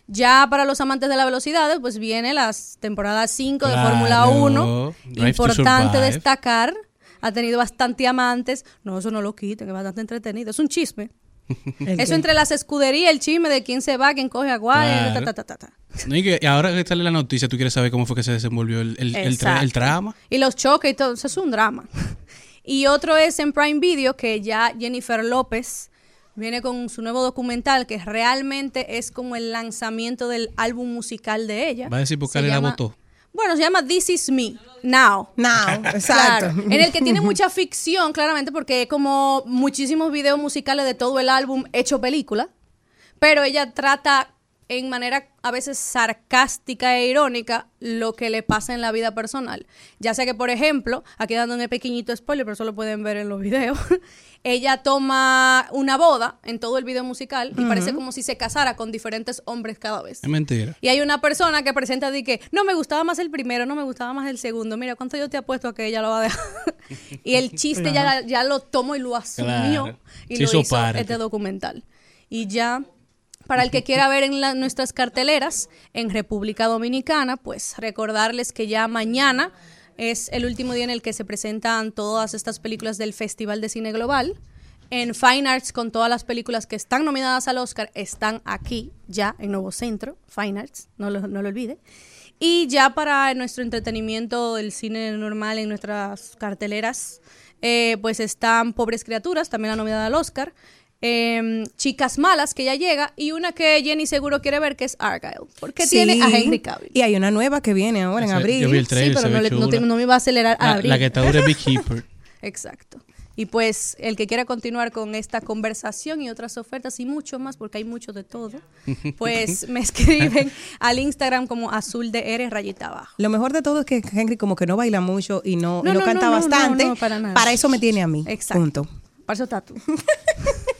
S4: Ya para los amantes de la velocidad, pues viene las temporadas 5 de Fórmula 1.
S2: Drive to
S4: Importante destacar, ha tenido bastante amantes. No, eso no lo quiten, es bastante entretenido. Es un chisme.
S3: ¿El
S4: Eso entre las escuderías, el chisme de quién se va, quién coge a cuál,
S2: Claro.
S4: ta, ta, ta, ta, ta.
S2: No, y, que, y ahora que sale la noticia, tú quieres saber cómo fue que se desenvolvió el, el, el, tra-
S4: Exacto.
S2: el trama.
S4: Y los choques y todo, eso es un drama. Y otro es en Prime Video, que ya Jennifer López viene con su nuevo documental, que realmente es como el lanzamiento del álbum musical de ella.
S2: Va a decir por qué
S4: Se
S2: le la votó.
S4: Bueno, se llama This Is Me, Now.
S3: Now, exacto.
S4: Claro, en el que tiene mucha ficción, claramente, porque es como muchísimos videos musicales de todo el álbum hecho película, pero ella trata en manera a veces sarcástica e irónica lo que le pasa en la vida personal. Ya sea que, por ejemplo, aquí dando un pequeñito spoiler, pero eso lo pueden ver en los videos, ella toma una boda en todo el video musical y parece como si se casara con diferentes hombres cada vez.
S2: Es mentira.
S4: Y hay una persona que presenta de que no me gustaba más el primero, no me gustaba más el segundo. Mira, ¿cuánto yo te apuesto a que ella lo va a dejar? y el chiste ya, ya lo tomó y lo asumió
S2: Claro.
S4: y lo
S2: hizo
S4: hizo
S2: parte.
S4: este documental. Y ya, para el que quiera ver en nuestras carteleras en República Dominicana, pues recordarles que ya mañana es el último día en el que se presentan todas estas películas del Festival de Cine Global. En Fine Arts, con todas las películas que están nominadas al Oscar, están aquí, ya, en Nuevo Centro, Fine Arts, no lo, no lo olvide. Y ya para nuestro entretenimiento del cine normal en nuestras carteleras, eh, pues están Pobres Criaturas, también la nominada al Oscar, em, Chicas Malas, que ya llega, y una que Jenny seguro quiere ver, que es Argyle, porque
S3: Sí.
S4: tiene a Henry Cavill.
S3: Y hay una nueva que viene ahora en abril.
S2: yo vi el
S4: Sí,
S2: trailer,
S4: pero no,
S2: ve
S4: le- no te-
S2: chula.
S4: no me iba a acelerar a
S2: La,
S4: abril.
S2: la que está dura es Beekeeper.
S4: Exacto. Y pues el que quiera continuar con esta conversación y otras ofertas y mucho más, porque hay mucho de todo, pues me escriben al Instagram como azul de R rayita abajo.
S3: Lo mejor de todo es que Henry como que no baila mucho y no, y
S4: No,
S3: canta bastante.
S4: no, no, para nada.
S3: eso me tiene a mí.
S4: Exacto.
S3: Punto.
S4: Para eso está tú.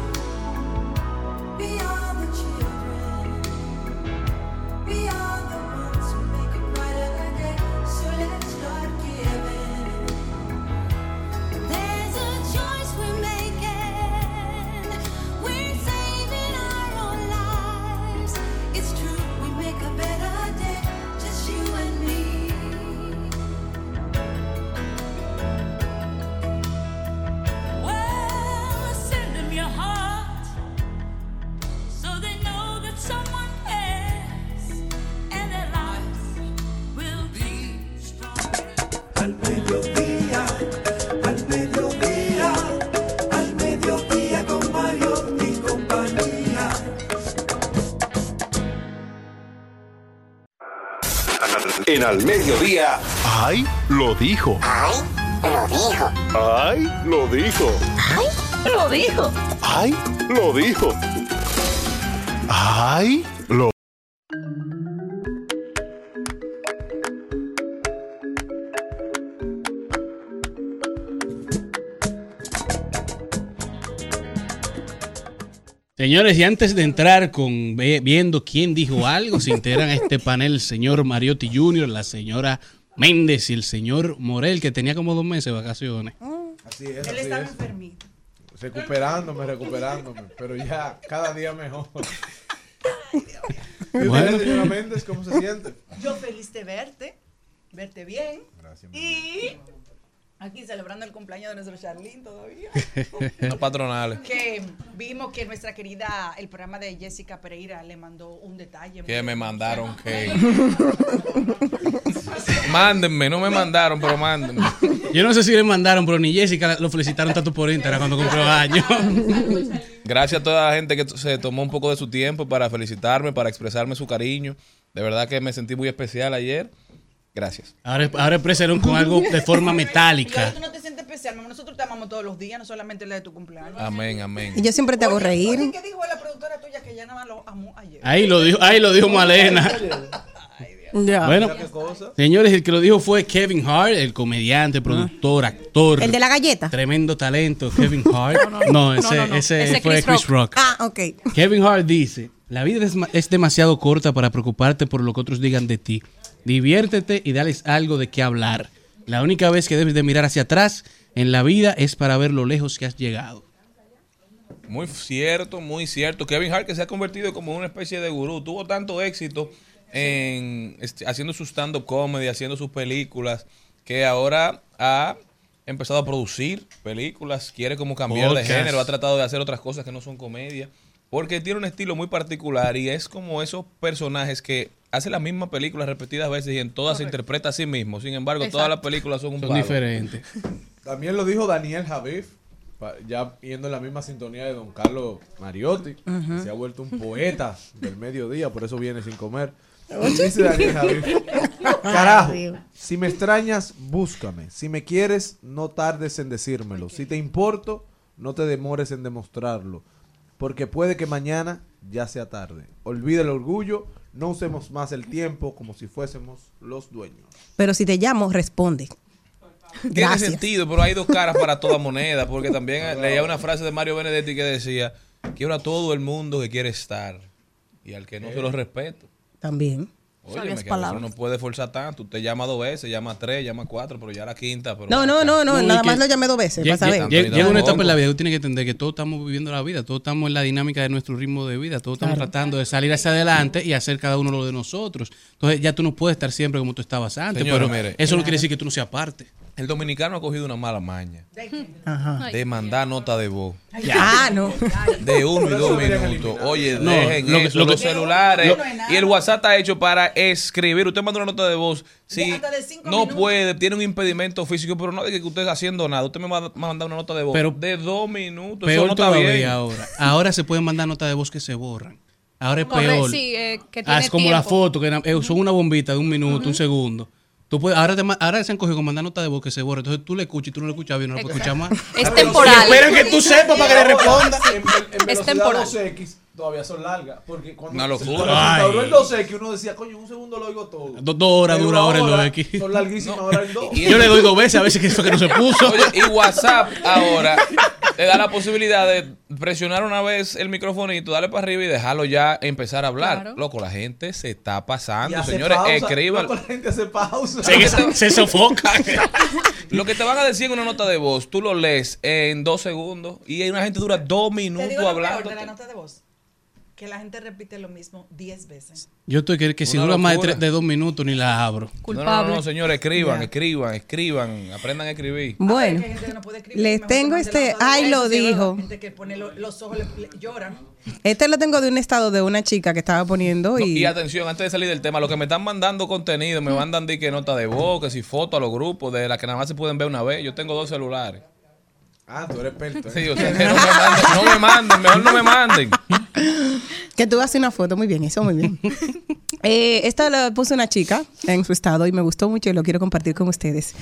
S1: Al Mediodía.
S6: ¡Ay! Lo dijo.
S9: ¡Ay! Lo dijo.
S6: ¡Ay! Lo dijo.
S9: ¡Ay! Lo dijo.
S6: ¡Ay! Lo dijo. ¡Ay!
S2: Señores, y antes de entrar con ve- viendo quién dijo algo, se integran a este panel el señor Mariotti Jr., la señora Méndez y el señor Morel, que tenía como dos meses de vacaciones.
S10: Así es,
S3: Él
S10: así
S3: está
S10: es.
S3: enfermito.
S10: Recuperándome, recuperándome. Pero ya cada día mejor. ¿Y
S2: Bueno.
S10: usted, señora Méndez, cómo se siente?
S11: Yo feliz de verte, verte bien.
S10: Gracias,
S11: Y aquí celebrando el cumpleaños de nuestro Charlín todavía.
S8: Los patronales.
S11: que vimos que nuestra querida, el programa de Jessica Pereira le mandó un detalle.
S8: Que me mandaron que. Mándenme, no me mandaron, pero mándenme.
S2: Yo no sé si le mandaron, pero ni Jessica lo felicitaron tanto por Instagram cuando cumplió años.
S8: Gracias a toda la gente que se tomó un poco de su tiempo para felicitarme, para expresarme su cariño. De verdad que me sentí muy especial ayer. Gracias.
S2: Ahora, ahora expresaron con algo de forma metálica.
S11: tú no te sientes especial, mamá. nosotros te amamos todos los días, no solamente el día de tu cumpleaños.
S8: Amén, amén.
S3: Y yo siempre te hago
S11: Oye,
S3: reír.
S11: oye, ¿Qué dijo la productora tuya que ya nada más lo amó ayer?
S2: Ahí lo dijo, ahí lo dijo Malena.
S3: Ya.
S2: Bueno, señores, el que lo dijo fue Kevin Hart, el comediante, productor, actor.
S3: El de la galleta.
S2: Tremendo talento, Kevin Hart. No, ese,
S4: no, no.
S2: ese
S4: Ese
S2: fue
S4: Chris
S2: Chris Rock.
S3: Ah, ok.
S2: Kevin Hart dice, la vida es, es demasiado corta para preocuparte por lo que otros digan de ti. Diviértete y dales algo de qué hablar. La única vez que debes de mirar hacia atrás en la vida es para ver lo lejos que has llegado.
S8: Muy cierto, muy cierto. Kevin Hart que se ha convertido como una especie de gurú. Tuvo tanto éxito en este, haciendo su stand-up comedy, haciendo sus películas, que ahora ha empezado a producir películas, quiere como cambiar
S2: Podcast.
S8: de género, ha tratado de hacer otras cosas que no son comedia, porque tiene un estilo muy particular y es como esos personajes que hace las mismas películas repetidas veces y en todas se interpreta a sí mismo. Sin embargo, todas las películas son un
S2: Son
S8: palo.
S2: diferentes.
S10: También lo dijo Daniel Javif, ya yendo en la misma sintonía de don Carlos Mariotti, que se ha vuelto un poeta del mediodía, por eso viene sin comer. Dice Daniel Javif, carajo, si me extrañas, búscame. Si me quieres, no tardes en decírmelo. Si te importo, no te demores en demostrarlo. Porque puede que mañana ya sea tarde. Olvida el orgullo, no usemos más el tiempo como si fuésemos los dueños.
S3: Pero si te llamo, responde.
S8: Tiene
S3: Gracias.
S8: sentido, pero hay dos caras para toda moneda, porque también leía una frase de Mario Benedetti que decía, quiero a todo el mundo que quiere estar y al que no se lo respeto.
S3: También.
S8: Oye,
S4: Sabias
S8: me uno
S4: palabras.
S8: no puede forzar tanto. Usted llama dos veces, llama tres, llama cuatro, pero ya la quinta. Pero
S3: No, no, no, no, nada más lo llamé dos veces,
S2: Llega una etapa en la vida tú tienes que entender que todos estamos viviendo la vida, todos estamos en la dinámica de nuestro ritmo de vida, todos estamos tratando de salir hacia adelante y hacer cada uno lo de nosotros. Entonces ya tú no puedes estar siempre como tú estabas antes,
S8: Señora,
S2: pero
S8: mire.
S2: eso no quiere decir que tú no seas parte.
S8: El dominicano ha cogido una mala maña
S3: Ajá.
S8: de mandar nota de voz
S3: Ah, no.
S8: de uno y dos
S10: eso
S8: minutos. Oye,
S2: No,
S8: dejen
S2: lo que-
S8: eso,
S2: lo que-
S8: los celulares.
S11: lo-
S8: y el WhatsApp está hecho para escribir. Usted manda una nota de voz. Si
S11: de
S8: no
S11: minutos.
S8: puede, tiene un impedimento físico, pero no de que usted esté haciendo nada. Usted me va a mandar una nota de voz
S2: Pero-
S8: de dos minutos. eso
S2: Peor
S8: no está bien.
S2: ahora. Ahora se pueden mandar notas de voz que se borran. Ahora es
S4: Corre-
S2: peor.
S4: sí, eh, que
S2: Ah, es como la foto, que eh, son una bombita de un minuto, un segundo. Tú puedes, ahora, te ahora se han cogido con mandar nota de voz que se borra. Entonces tú le escuchas y tú no le escuchas bien, no lo puedes escuchar más.
S4: Es temporal.
S2: Esperan que tú sepas para que le responda.
S10: En, en velocidad
S4: temporal.
S10: 2X todavía son largas. Porque cuando
S8: Una locura.
S10: cuando se instauró el 2X, uno decía, coño, un segundo lo oigo todo.
S2: Do- dos horas dura ahora el
S10: ahora
S2: 2X.
S10: Son larguísimas ahora el 2.
S8: Y-
S2: Yo le doy dos veces a veces que eso que no se puso.
S8: Oye, y WhatsApp ahora te da la posibilidad de presionar una vez el microfonito, darle para arriba y dejarlo ya empezar a hablar.
S4: Claro.
S8: Loco, la gente se está pasando. Señores, escriban.
S10: Loco, La gente hace pausa.
S2: Se, se- se sofoca.
S8: Lo que te van a decir en una nota de voz, tú lo lees en dos segundos y hay una gente dura dos minutos hablando.
S11: la nota de voz. Que la gente repite lo mismo 10 veces.
S2: Yo estoy que, que si dura más de, tres- de dos minutos ni la abro.
S8: No, no,
S4: Culpable.
S8: no, no, señores, escriban, escriban, escriban, aprendan a escribir.
S3: Bueno,
S11: Hay gente que no puede escribir,
S3: les tengo este, ay, lo dijo.
S11: Gente que pone lo- los ojos, le- le- lloran.
S3: Este lo tengo de un estado de una chica que estaba poniendo
S8: No,
S3: y...
S8: y atención, antes de salir del tema, los que me están mandando contenido, me mandan de que nota de voz, que si foto a los grupos, de las que nada más se pueden ver una vez. Yo tengo dos celulares.
S10: Ah, tú eres experto. ¿eh?
S8: Sí, o sea, que no me manden, no me manden, mejor no me manden.
S3: Que tú haces una foto, muy bien, eso muy bien. Eh, esta la puso una chica en su estado y me gustó mucho y lo quiero compartir con ustedes.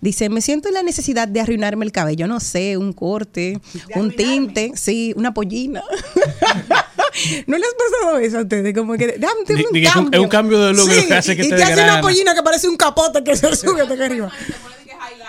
S3: Dice, me siento en la necesidad de arruinarme el cabello, no sé, un corte, un tinte, sí, una pollina. ¿No les ha pasado eso a ustedes? Como que, dame un cambio.
S2: es un cambio de look lo que hace que
S3: y
S2: te
S3: te hace una pollina que parece un capote que se sube hasta acá arriba.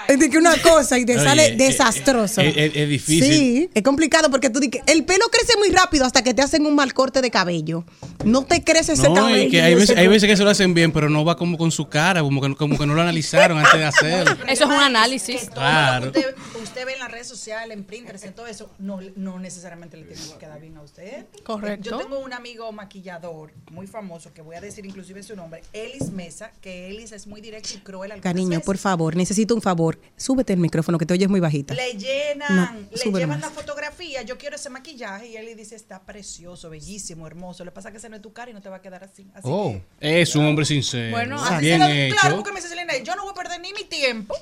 S3: Es de que una cosa y te
S2: Oye,
S3: sale
S2: eh,
S3: desastroso.
S2: eh, eh, es difícil.
S3: Sí, es complicado porque tú dices que el pelo crece muy rápido hasta que te hacen un mal corte de cabello. No te crece ese
S2: No,
S3: cabello.
S2: que hay veces, hay veces que se lo hacen bien, pero no va como con su cara, como que, como que no lo analizaron antes de hacerlo.
S4: Eso es un análisis.
S2: Claro.
S11: usted, usted ve en las redes sociales, en Pinterest, en todo eso, no, no necesariamente le tiene que quedar bien a usted.
S4: Correcto.
S11: Yo tengo un amigo maquillador muy famoso, que voy a decir inclusive su nombre, Elis Mesa, que Elis es muy directo y cruel algunas
S3: Cariño,
S11: veces.
S3: por favor, necesito un favor. Súbete el micrófono que te oyes muy bajita.
S11: Le llenan,
S3: No,
S11: le llevan
S3: más.
S11: la fotografía, yo quiero ese maquillaje y él le dice, está precioso, bellísimo, hermoso. Le pasa que ese no es tu cara y no te va a quedar así. así
S2: Oh,
S11: que-
S2: es un hombre sincero.
S11: Bueno, así
S2: bien
S11: se lo-
S2: hecho.
S11: claro, porque me dice Selena, yo no voy a perder ni mi tiempo,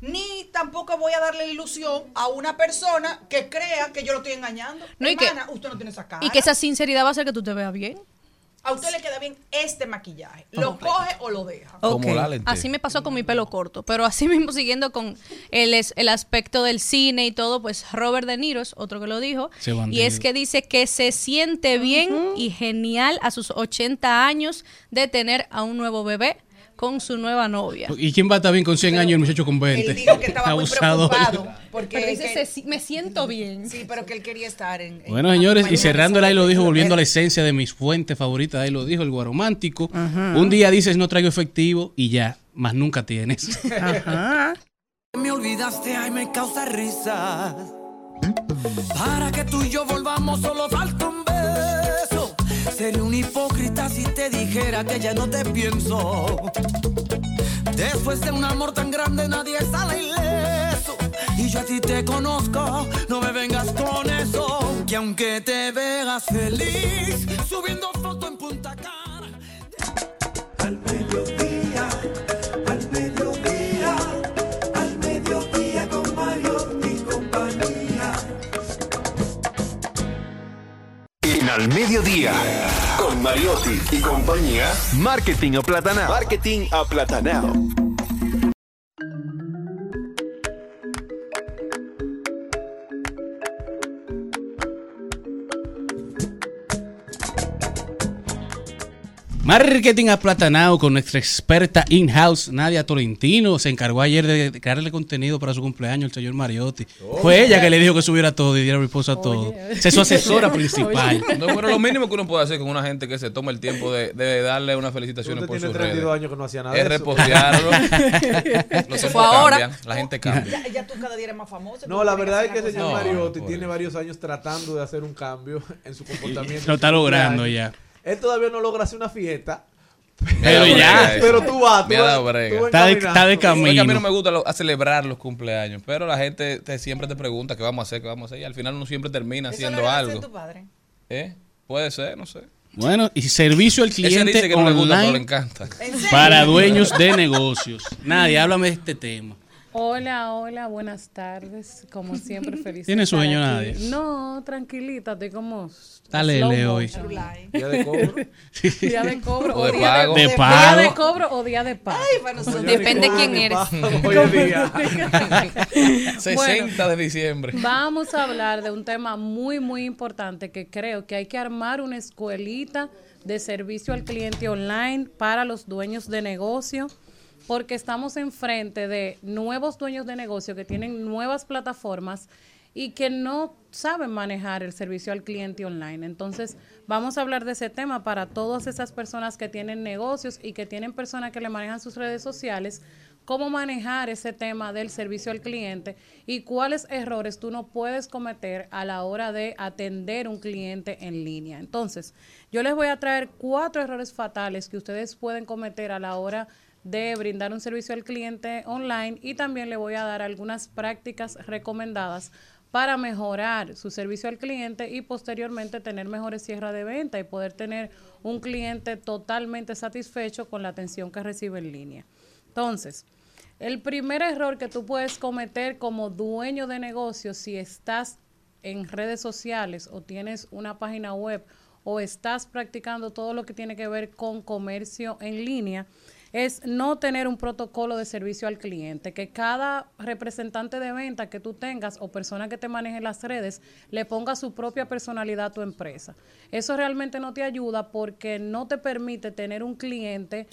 S11: ni tampoco voy a darle ilusión a una persona que crea que yo lo estoy engañando.
S4: No, y que-
S11: usted no tiene esa cara.
S4: Y que esa sinceridad va a hacer que tú te veas bien.
S11: A usted le queda bien este maquillaje. ¿Lo coge o lo deja?
S8: Como la lente.
S4: Así me pasó con mi pelo corto, pero así mismo siguiendo con el, es- el aspecto del cine y todo, pues Robert De Niro es otro que lo dijo. Y es que dice que se siente bien y genial a sus 80 años de tener a un nuevo bebé con su nueva novia.
S2: ¿Y quién va a estar bien con 100 años y el muchacho con 20?
S11: Él dijo que estaba muy preocupado. Porque
S4: Pero dice,
S11: que-
S4: "Se- me siento bien.
S11: Sí, pero que él quería estar en... en
S2: Bueno, señores, y
S11: compañía
S2: cerrando el
S11: de
S2: ahí lo dijo, volviendo a la esencia de mis fuentes favoritas, ahí lo dijo, el guaromántico. Un día dices no traigo efectivo y ya, más nunca tienes.
S3: Ajá.
S1: Me olvidaste, ay, me causa risa. Para que tú y yo volvamos, solo falta un beso. Sería un hipócrita si te dijera que ya no te pienso. Después de un amor tan grande, nadie sale ileso. Y yo a te conozco, no me vengas con eso. Que aunque te veas feliz, subiendo
S5: Al Mediodía, con
S6: Mariotti y compañía, Marketing Aplatanado. Marketing Aplatanado.
S2: Marketing aplatanado con nuestra experta in-house, Nadia Tolentino. Se encargó ayer de crearle contenido para su cumpleaños, el señor Mariotti. Fue ella que le dijo que subiera todo y diera reposo a todo. Esa es su asesora principal.
S8: No, pero lo mínimo que uno puede hacer con una gente que se toma el tiempo de, de darle unas felicitaciones
S10: Usted
S8: por
S10: tiene
S8: sus
S10: 32
S8: redes.
S10: años que no hacía nada
S8: Es
S10: de eso.
S8: repostearlo. Tiempos
S4: Fue ahora.
S8: cambian, la gente cambia.
S11: Ya, ya tú cada día eres más famoso.
S10: No, la verdad es que el señor
S8: No,
S10: Mariotti tiene
S8: eso.
S10: varios años tratando de hacer un cambio en su comportamiento.
S2: Lo está logrando ya.
S10: Él todavía no logra hacer una fiesta.
S2: Pero ya.
S10: Pero tú vas, tú
S8: Me
S10: vas- tú
S2: Está de, está de
S8: Es que a mí no
S2: camino.
S8: me gusta lo- a celebrar los cumpleaños, pero la gente te, siempre te pregunta qué vamos a hacer, qué vamos a hacer, y al final uno siempre termina
S11: Eso
S8: haciendo
S11: lo
S8: algo.
S11: tu padre.
S8: ¿Eh? Puede ser, no sé.
S2: Bueno, y servicio al
S8: Ese
S2: cliente
S8: dice que no le gusta, pero le
S2: online
S8: encanta.
S2: Para dueños de negocios. Nadie, háblame de este tema.
S12: Hola, hola, buenas tardes. Como siempre, feliz.
S2: ¿Tiene
S12: de
S2: sueño nadie?
S12: No, tranquilita, estoy como.
S2: Está lele hoy.
S10: Día de cobro.
S12: Día de cobro
S8: O de
S12: día
S8: pago.
S2: De
S12: Día
S2: pago.
S12: de cobro o día de pago.
S11: Ay, para nosotros.
S4: Depende
S10: Ni
S4: quién eres.
S10: Hoy en día.
S8: 60 de diciembre.
S12: Vamos a hablar de un tema muy, muy importante que creo que hay que armar una escuelita de servicio al cliente online para los dueños de negocio, porque estamos enfrente de nuevos dueños de negocio que tienen nuevas plataformas y que no saben manejar el servicio al cliente online. Entonces, vamos a hablar de ese tema para todas esas personas que tienen negocios y que tienen personas que le manejan sus redes sociales, cómo manejar ese tema del servicio al cliente y cuáles errores tú no puedes cometer a la hora de atender un cliente en línea. Entonces, yo les voy a traer cuatro errores fatales que ustedes pueden cometer a la hora de brindar un servicio al cliente online y también le voy a dar algunas prácticas recomendadas para mejorar su servicio al cliente y posteriormente tener mejores cierres de venta y poder tener un cliente totalmente satisfecho con la atención que recibe en línea. Entonces, el primer error que tú puedes cometer como dueño de negocio si estás en redes sociales o tienes una página web o estás practicando todo lo que tiene que ver con comercio en línea, es no tener un protocolo de servicio al cliente, que cada representante de venta que tú tengas o persona que te maneje las redes le ponga su propia personalidad a tu empresa. Eso realmente no te ayuda porque no te permite tener un cliente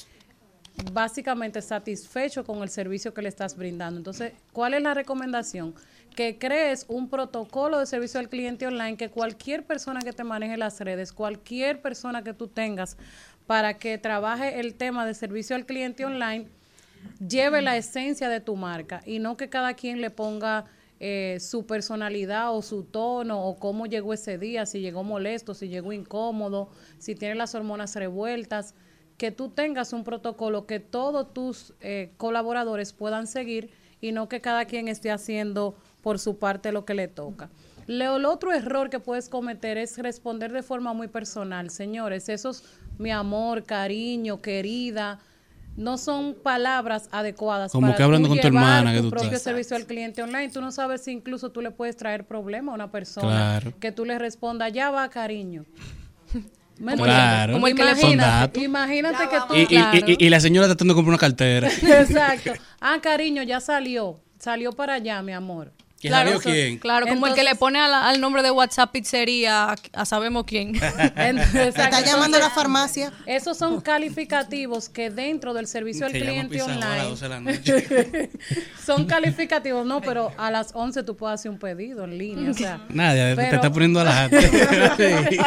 S12: básicamente satisfecho con el servicio que le estás brindando. Entonces, ¿cuál es la recomendación? Que crees un protocolo de servicio al cliente online que cualquier persona que te maneje las redes, cualquier persona que tú tengas para que trabaje el tema de servicio al cliente online, lleve la esencia de tu marca y no que cada quien le ponga eh, su personalidad o su tono o cómo llegó ese día, si llegó molesto, si llegó incómodo, si tiene las hormonas revueltas, que tú tengas un protocolo que todos tus eh, colaboradores puedan seguir y no que cada quien esté haciendo por su parte lo que le toca. Leo, el otro error que puedes cometer es responder de forma muy personal. Señores, esos mi amor, cariño, querida, no son palabras adecuadas
S2: Como
S12: para
S2: que hablando
S12: tú
S2: con tu hermana que
S12: tu
S2: tú
S12: propio
S2: estás.
S12: servicio al cliente online. Tú no sabes si incluso tú le puedes traer problema a una persona
S2: Claro.
S12: que tú le respondas, ya va, cariño. ¿Me
S2: Claro. Como el que le
S12: Imagínate,
S2: datos.
S12: imagínate que tú,
S2: Y, y-
S12: claro.
S2: y- y la señora tratando de comprar una cartera.
S12: Exacto. Ah, cariño, ya salió. Salió para allá, mi amor.
S2: ¿Que salió quién?
S4: Claro, como el que le
S12: Entonces-
S4: pone la- al nombre de WhatsApp pizzería a, a sabemos quién.
S12: Está
S3: llamando a la farmacia.
S12: Esos son calificativos que dentro del servicio al cliente
S2: a las
S12: online
S2: 12 de la noche.
S12: son calificativos, no, pero a las 11 tú puedes hacer un pedido en línea, o sea.
S2: Nadie te está poniendo a la Sí.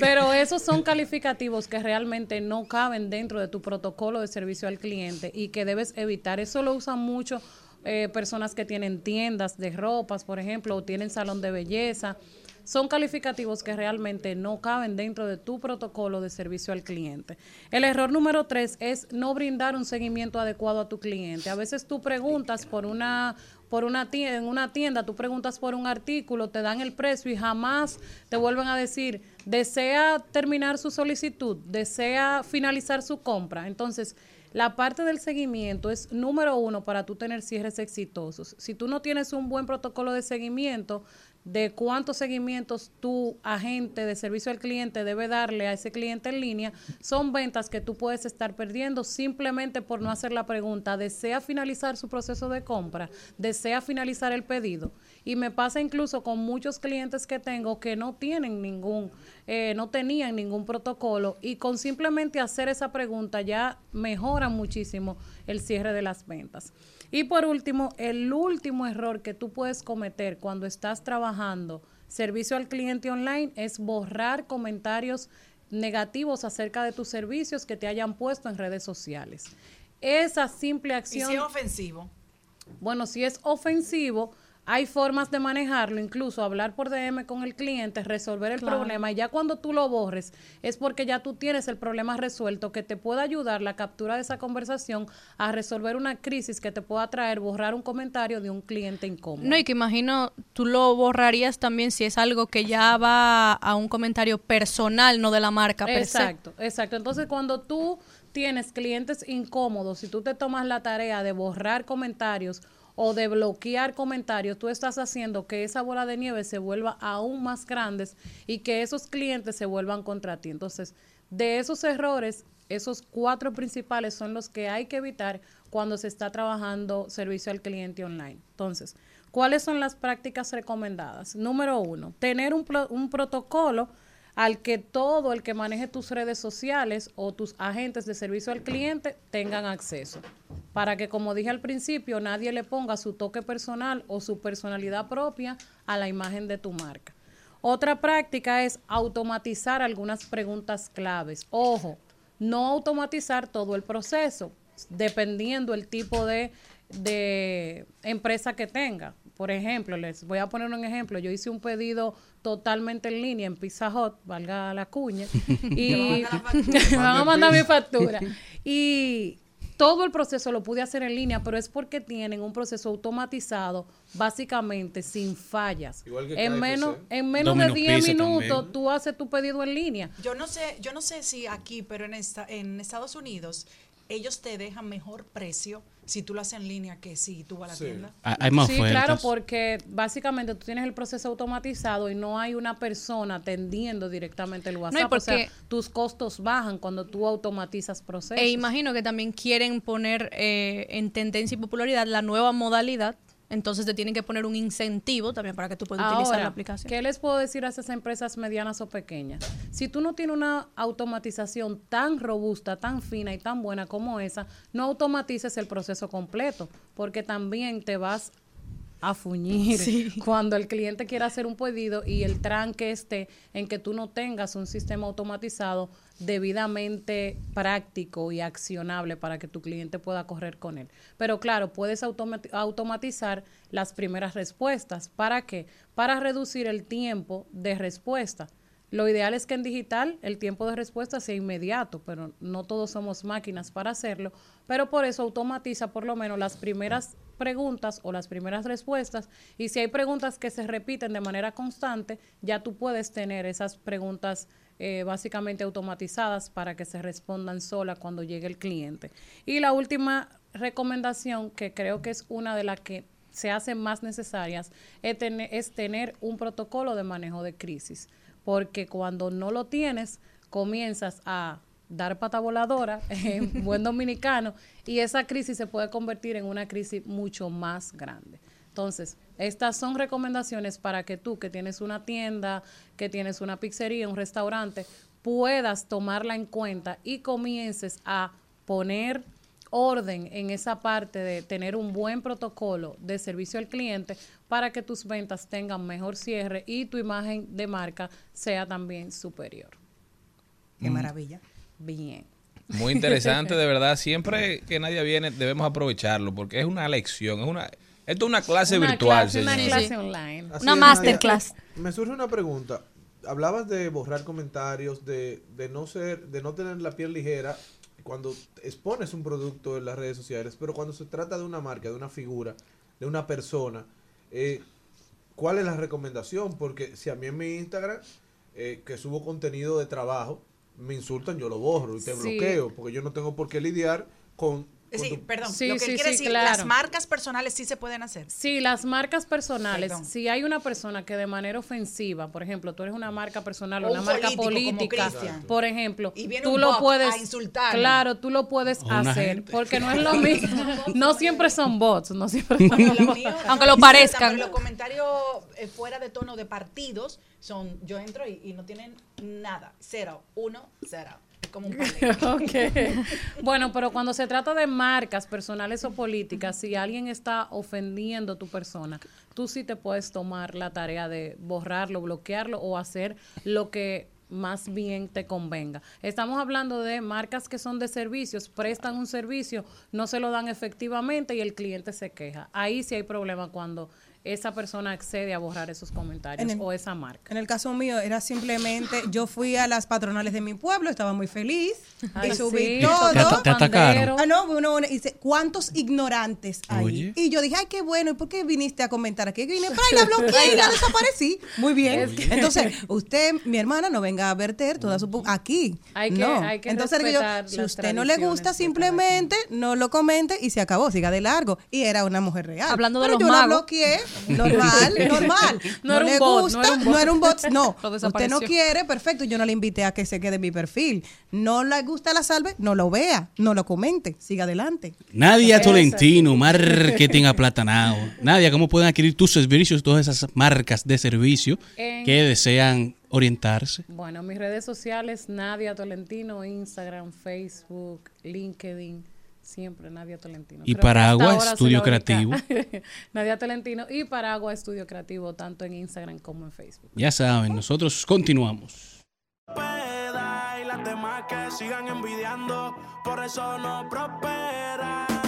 S12: Pero esos son calificativos que realmente no caben dentro de tu protocolo de servicio al cliente y que debes evitar. Eso lo usan mucho eh, personas que tienen tiendas de ropas, por ejemplo, o tienen salón de belleza. Son calificativos que realmente no caben dentro de tu protocolo de servicio al cliente. El error número tres es no brindar un seguimiento adecuado a tu cliente. A veces tú preguntas por una por una tienda, en una tienda, tú preguntas por un artículo, te dan el precio y jamás te vuelven a decir, desea terminar su solicitud, desea finalizar su compra. Entonces, la parte del seguimiento es número uno para tú tener cierres exitosos. Si tú no tienes un buen protocolo de seguimiento, de cuántos seguimientos tu agente de servicio al cliente debe darle a ese cliente en línea, son ventas que tú puedes estar perdiendo simplemente por no hacer la pregunta, ¿desea finalizar su proceso de compra? ¿Desea finalizar el pedido? Y me pasa incluso con muchos clientes que tengo que no tienen ningún, eh, no tenían ningún protocolo y con simplemente hacer esa pregunta ya mejora muchísimo el cierre de las ventas. Y por último, el último error que tú puedes cometer cuando estás trabajando servicio al cliente online es borrar comentarios negativos acerca de tus servicios que te hayan puesto en redes sociales. Esa simple
S11: Y
S12: acción...
S11: si es ofensivo.
S12: Bueno, si es ofensivo, hay formas de manejarlo, incluso hablar por DM con el cliente, resolver el
S4: Claro.
S12: problema y ya cuando tú lo borres es porque ya tú tienes el problema resuelto que te puede ayudar la captura de esa conversación a resolver una crisis que te pueda traer borrar un comentario de un cliente incómodo.
S4: No, y que imagino tú lo borrarías también si es algo que ya va a un comentario personal, no de la marca per se.
S12: Exacto, exacto. Entonces, cuando tú tienes clientes incómodos, si tú te tomas la tarea de borrar comentarios o de bloquear comentarios, tú estás haciendo que esa bola de nieve se vuelva aún más grandes y que esos clientes se vuelvan contra ti. Entonces, de esos errores, esos cuatro principales son los que hay que evitar cuando se está trabajando servicio al cliente online. Entonces, ¿cuáles son las prácticas recomendadas? Número uno, tener un, pro- un protocolo al que todo el que maneje tus redes sociales o tus agentes de servicio al cliente tengan acceso. Para que, como dije al principio, nadie le ponga su toque personal o su personalidad propia a la imagen de tu marca. Otra práctica es automatizar algunas preguntas claves. Ojo, no automatizar todo el proceso, dependiendo el tipo de, de empresa que tenga. Por ejemplo, les voy a poner un ejemplo. Yo hice un pedido totalmente en línea en Pizza Hut, valga la cuña, y me van a mandar mi factura. Y todo el proceso lo pude hacer en línea, pero es porque tienen un proceso automatizado, básicamente sin fallas.
S11: Igual que
S12: En menos, en menos de
S11: Domino's
S12: 10
S11: Pizza
S12: minutos
S11: también.
S12: tú haces tu pedido en línea.
S11: Yo no sé, yo no sé si aquí, pero en esta, en Estados Unidos ellos te dejan mejor precio si tú lo haces en línea que si tú vas a la
S10: Sí.
S11: tienda.
S2: Ah, Hay más
S12: sí,
S2: ofertas.
S12: claro, porque básicamente tú tienes el proceso automatizado y no hay una persona atendiendo directamente el WhatsApp. o sea,
S4: porque-
S12: tus costos bajan cuando tú automatizas procesos.
S4: E imagino que también quieren poner eh, en tendencia y popularidad la nueva modalidad. Entonces te tienen que poner un incentivo también para que tú puedas utilizar la aplicación.
S12: ¿qué les puedo decir a esas empresas medianas o pequeñas? Si tú no tienes una automatización tan robusta, tan fina y tan buena como esa, no automatices el proceso completo, porque también te vas a fuñir cuando el cliente quiera hacer un pedido y el tranque esté en que tú no tengas un sistema automatizado debidamente práctico y accionable para que tu cliente pueda correr con él. Pero claro, puedes automati- automatizar las primeras respuestas. ¿Para qué? Para reducir el tiempo de respuesta. Lo ideal es que en digital el tiempo de respuesta sea inmediato, pero no todos somos máquinas para hacerlo. Pero por eso automatiza por lo menos las primeras preguntas o las primeras respuestas. Y si hay preguntas que se repiten de manera constante, ya tú puedes tener esas preguntas eh, básicamente automatizadas para que se respondan sola cuando llegue el cliente. Y la última recomendación, que creo que es una de las que se hacen más necesarias, es es tener un protocolo de manejo de crisis. Porque cuando no lo tienes, comienzas a dar pata voladora en buen dominicano y esa crisis se puede convertir en una crisis mucho más grande. Entonces, estas son recomendaciones para que tú que tienes una tienda, que tienes una pizzería, un restaurante, puedas tomarla en cuenta y comiences a poner orden en esa parte de tener un buen protocolo de servicio al cliente para que tus ventas tengan mejor cierre y tu imagen de marca sea también superior.
S3: Qué maravilla.
S12: Bien.
S8: Muy interesante, de verdad. Siempre que nadie viene, debemos aprovecharlo porque es una lección, es una, esto es una clase
S12: Una
S8: virtual,
S12: clase, una clase online.
S10: Así
S4: Una
S10: es,
S4: masterclass.
S10: Nadia. Me surge una pregunta. Hablabas de borrar comentarios, de, de no ser, de no tener la piel ligera cuando expones un producto en las redes sociales, pero cuando se trata de una marca, de una figura, de una persona, eh, ¿cuál es la recomendación? Porque si a mí en mi Instagram, eh, que subo contenido de trabajo, me insultan, yo lo borro y te
S12: Sí.
S10: bloqueo, porque yo no tengo por qué lidiar con...
S11: Sí, perdón.
S12: Sí,
S11: lo que
S12: sí,
S11: él quiere
S12: sí,
S11: decir,
S12: claro.
S11: las marcas personales sí se pueden hacer.
S12: Sí, las marcas personales.
S11: Perdón.
S12: Si hay una persona que de manera ofensiva, por ejemplo, tú eres una marca personal o una
S11: un
S12: marca política, por ejemplo,
S11: Y viene
S12: tú
S11: un
S12: lo puedes
S11: a insultarme.
S12: Claro, tú lo puedes hacer,
S2: gente.
S12: porque no es lo mismo. no siempre son bots, no siempre son bots.
S4: Aunque lo parezcan.
S11: Pero los comentarios eh, fuera de tono de partidos son, yo entro y, y no tienen nada. Cero, uno, cero. Como un palé.
S12: Ok. Bueno, pero cuando se trata de marcas personales o políticas, si alguien está ofendiendo a tu persona, tú sí te puedes tomar la tarea de borrarlo, bloquearlo o hacer lo que más bien te convenga. Estamos hablando de marcas que son de servicios, prestan un servicio, no se lo dan efectivamente y el cliente se queja. Ahí sí hay problema cuando esa persona accede a borrar esos comentarios
S3: el-
S12: o esa marca.
S3: En el caso mío era simplemente, yo fui a las patronales de mi pueblo, estaba muy feliz
S12: Ay,
S3: y subí
S12: sí,
S3: todo.
S2: Te te atacaron.
S3: Ah, no, uno, uno dice, ¿cuántos ignorantes hay?
S2: Oye.
S3: Y yo dije, ay, qué bueno, ¿y por qué viniste a comentar aquí? Que vine, para y la bloqueé y la desaparecí. Muy bien. Entonces, usted, mi hermana, no venga a verter toda su... Aquí.
S12: Hay que-
S3: no.
S12: hay que
S3: Entonces, yo, si
S12: las
S3: usted no le gusta, simplemente no lo comente y se acabó, siga de largo. Y era una mujer real.
S4: Hablando de
S3: Pero
S4: los
S3: yo la
S4: magos.
S3: bloqueé, normal, normal.
S12: No era un
S3: le
S12: no
S3: gusta,
S12: era un bot.
S3: no era un bot, no. Usted no quiere, perfecto. Yo no le invité a que se quede en mi perfil. No le gusta la salve, no lo vea, no lo comente, siga adelante.
S2: Nadia Tolentino, marketing aplatanado. Nadia, ¿cómo pueden adquirir tus servicios, todas esas marcas de servicio
S12: En-
S2: que desean orientarse?
S12: Bueno, mis redes sociales, Nadia Tolentino, Instagram, Facebook, LinkedIn, siempre Nadia Tolentino.
S2: Y
S12: Creo se
S2: Estudio. Creativo.
S12: Nadia Tolentino y Paraguas Estudio Creativo, tanto en Instagram como en Facebook.
S2: Ya saben, nosotros continuamos.
S1: y las demás que sigan envidiando, por eso no prosperan.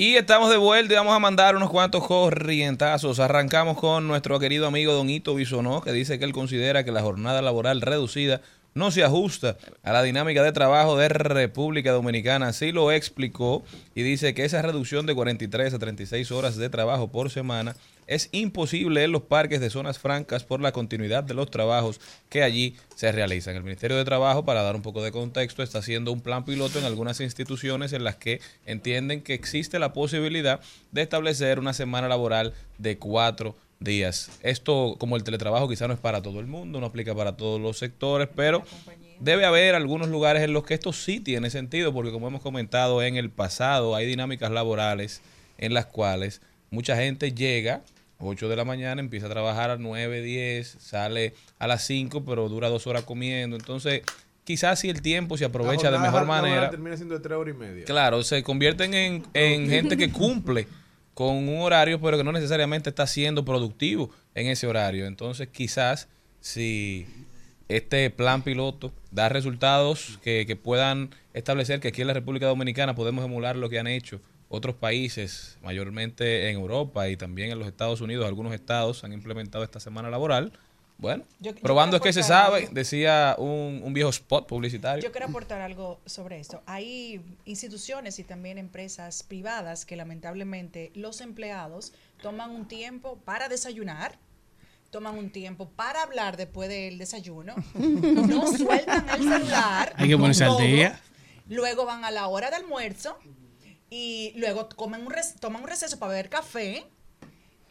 S8: Y estamos de vuelta y vamos a mandar unos cuantos corrientazos. Arrancamos con nuestro querido amigo Don Ito Bisonó, que dice que él considera que la jornada laboral reducida no se ajusta a la dinámica de trabajo de República Dominicana. Así lo explicó y dice que esa reducción de 43 a 36 horas de trabajo por semana es imposible en los parques de zonas francas por la continuidad de los trabajos que allí se realizan. El Ministerio de Trabajo, para dar un poco de contexto, está haciendo un plan piloto en algunas instituciones en las que entienden que existe la posibilidad de establecer una semana laboral de cuatro días. Esto, como el teletrabajo, quizá no es para todo el mundo, no aplica para todos los sectores, pero debe haber algunos lugares en los que esto sí tiene sentido, porque como hemos comentado en el pasado, hay dinámicas laborales en las cuales mucha gente llega 8 de la mañana, empieza a trabajar a 9, 10, sale a las 5, pero dura dos horas comiendo. Entonces, quizás si el tiempo se aprovecha de mejor manera,
S10: Termina siendo de tres horas y media.
S8: Claro, se convierten en, en gente que cumple con un horario, pero que no necesariamente está siendo productivo en ese horario. Entonces, quizás si este plan piloto da resultados que, que puedan establecer que aquí en la República Dominicana podemos emular lo que han hecho otros países, mayormente en Europa y también en los Estados Unidos, algunos estados han implementado esta semana laboral. Bueno,
S11: Yo- yo
S8: probando es que se sabe,
S11: algo.
S8: decía un, un viejo spot publicitario.
S11: Yo quiero aportar algo sobre esto. Hay instituciones y también empresas privadas que lamentablemente los empleados toman un tiempo para desayunar, toman un tiempo para hablar después del desayuno, no sueltan el celular.
S2: Hay que ponerse al día.
S11: Luego van a la hora de almuerzo y luego comen un res- toman un receso para beber café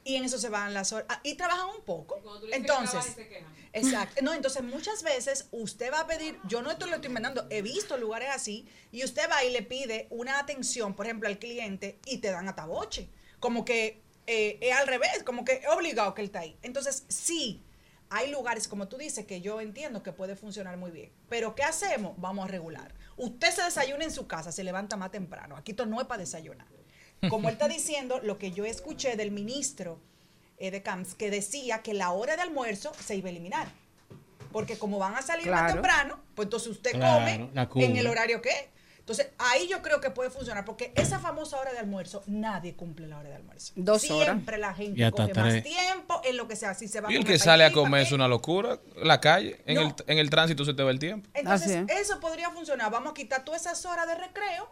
S11: y en eso se van las horas ah, y trabajan un poco. Entonces, exacto. No, entonces muchas veces usted va a pedir, yo no esto lo estoy inventando, he visto lugares así y usted va y le pide una atención, por ejemplo, al cliente y te dan ataboche, como que eh, es al revés, como que es obligado que él está ahí. Entonces, sí, hay lugares, como tú dices, que yo entiendo que puede funcionar muy bien. Pero ¿qué hacemos? Vamos a regular. Usted se desayuna en su casa, se levanta más temprano. Aquí esto no es para desayunar. Como él está diciendo, lo que yo escuché del ministro eh, de CAMS, que decía que la hora de almuerzo se iba a eliminar. Porque como van a salir más temprano, pues entonces usted
S2: Claro,
S11: come en el horario que es. Entonces, ahí yo creo que puede funcionar, porque esa famosa hora de almuerzo, nadie cumple la hora de almuerzo.
S12: Dos horas.
S11: Siempre la gente
S8: Y hasta
S11: coge más tiempo en lo que sea. Si se va
S8: Y el que sale a comer es una locura. La calle, en,
S11: No.
S8: el, en el tránsito se te va el tiempo.
S11: Entonces, eso podría funcionar. Vamos a quitar todas esas horas de recreo.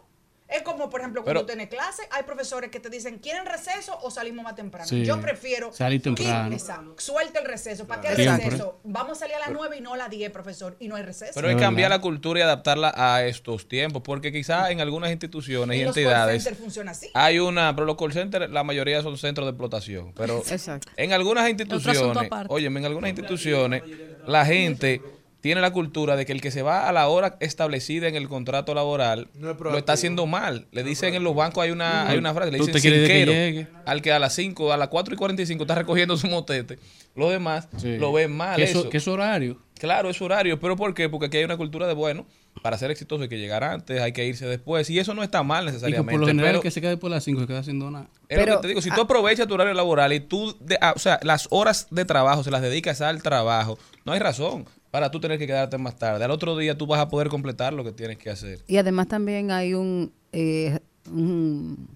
S11: Es como, por ejemplo, cuando
S8: Pero-
S11: tienes clase, hay profesores que te dicen, ¿quieren receso o salimos más temprano?
S2: Sí.
S11: Yo prefiero...
S2: Salir temprano.
S11: Exacto. Suelta el receso. ¿Para qué
S2: Siempre.
S11: receso? Vamos a salir a las 9 y no a las 10, profesor, y no hay receso.
S8: Pero hay que cambiar la cultura y adaptarla a estos tiempos, porque quizás en algunas instituciones y,
S11: Y los call
S8: entidades
S11: centers funcionan así.
S8: hay una, pero los call centers, la mayoría son centros de explotación. Pero
S12: Exacto.
S8: en algunas instituciones, oye, en algunas instituciones, la gente tiene la cultura de que el que se va a la hora establecida en el contrato laboral
S10: No es
S8: lo está haciendo mal. Le dicen en los bancos hay una, hay una frase, le dicen
S2: quieres de que
S8: cinquero,
S2: llegue.
S8: al que a las 5, a las 4 y 45 está recogiendo su motete. Los demás
S2: Sí.
S8: lo ven mal.
S2: Que eso- que es horario.
S8: Claro, es horario, pero ¿por qué? Porque aquí hay una cultura de, bueno, para ser exitoso hay que llegar antes, hay que irse después, y eso no está mal
S2: Y que
S8: necesariamente.
S2: por lo general
S8: pero
S2: el que se queda después de las 5 se queda haciendo nada.
S8: es lo
S12: Pero-
S8: que te digo, si tú aprovechas tu horario laboral y tú, de- ah, o sea, las horas de trabajo se las dedicas al trabajo, no hay razón para tú tener que quedarte más tarde. Al otro día tú vas a poder completar lo que tienes que hacer.
S12: Y además también hay un, eh, un-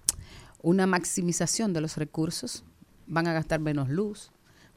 S12: una maximización de los recursos. Van a gastar menos luz,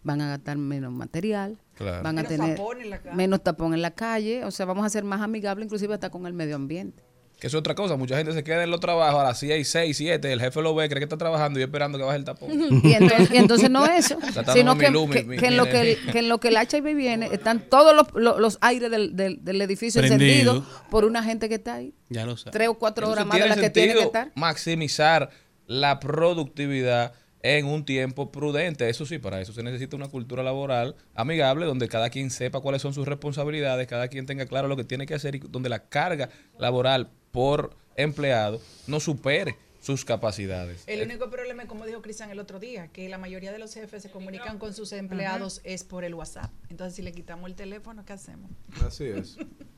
S12: van a gastar menos material,
S8: Claro.
S12: van a
S11: Menos
S12: tener
S11: tapón en la calle.
S12: menos tapón en la calle. O sea, vamos a ser más amigables inclusive hasta con el medio ambiente.
S8: Que es otra cosa, mucha gente se queda en los trabajos a las 6, 6, 7, el jefe lo ve, cree que está trabajando y esperando que baje el tapón.
S12: Y entonces, y entonces no eso, sino que,
S8: mi-
S12: que-
S8: mi-
S12: que en lo que, que en lo que el HIV viene, están todos los, los, los aires del, del, del edificio
S2: Prendido.
S12: encendidos por una gente que está ahí.
S2: Ya lo sabes.
S12: Tres o cuatro horas más de las que tiene que
S8: sentido
S12: estar.
S8: Maximizar la productividad en un tiempo prudente. Eso sí, para eso se necesita una cultura laboral amigable donde cada quien sepa cuáles son sus responsabilidades, cada quien tenga claro lo que tiene que hacer y donde la carga laboral por empleado no supere sus capacidades.
S11: El único problema es, como dijo Cristian el otro día, que la mayoría de los jefes se comunican con sus empleados es por el WhatsApp. Entonces, si le quitamos el teléfono, ¿qué hacemos?
S10: Así es.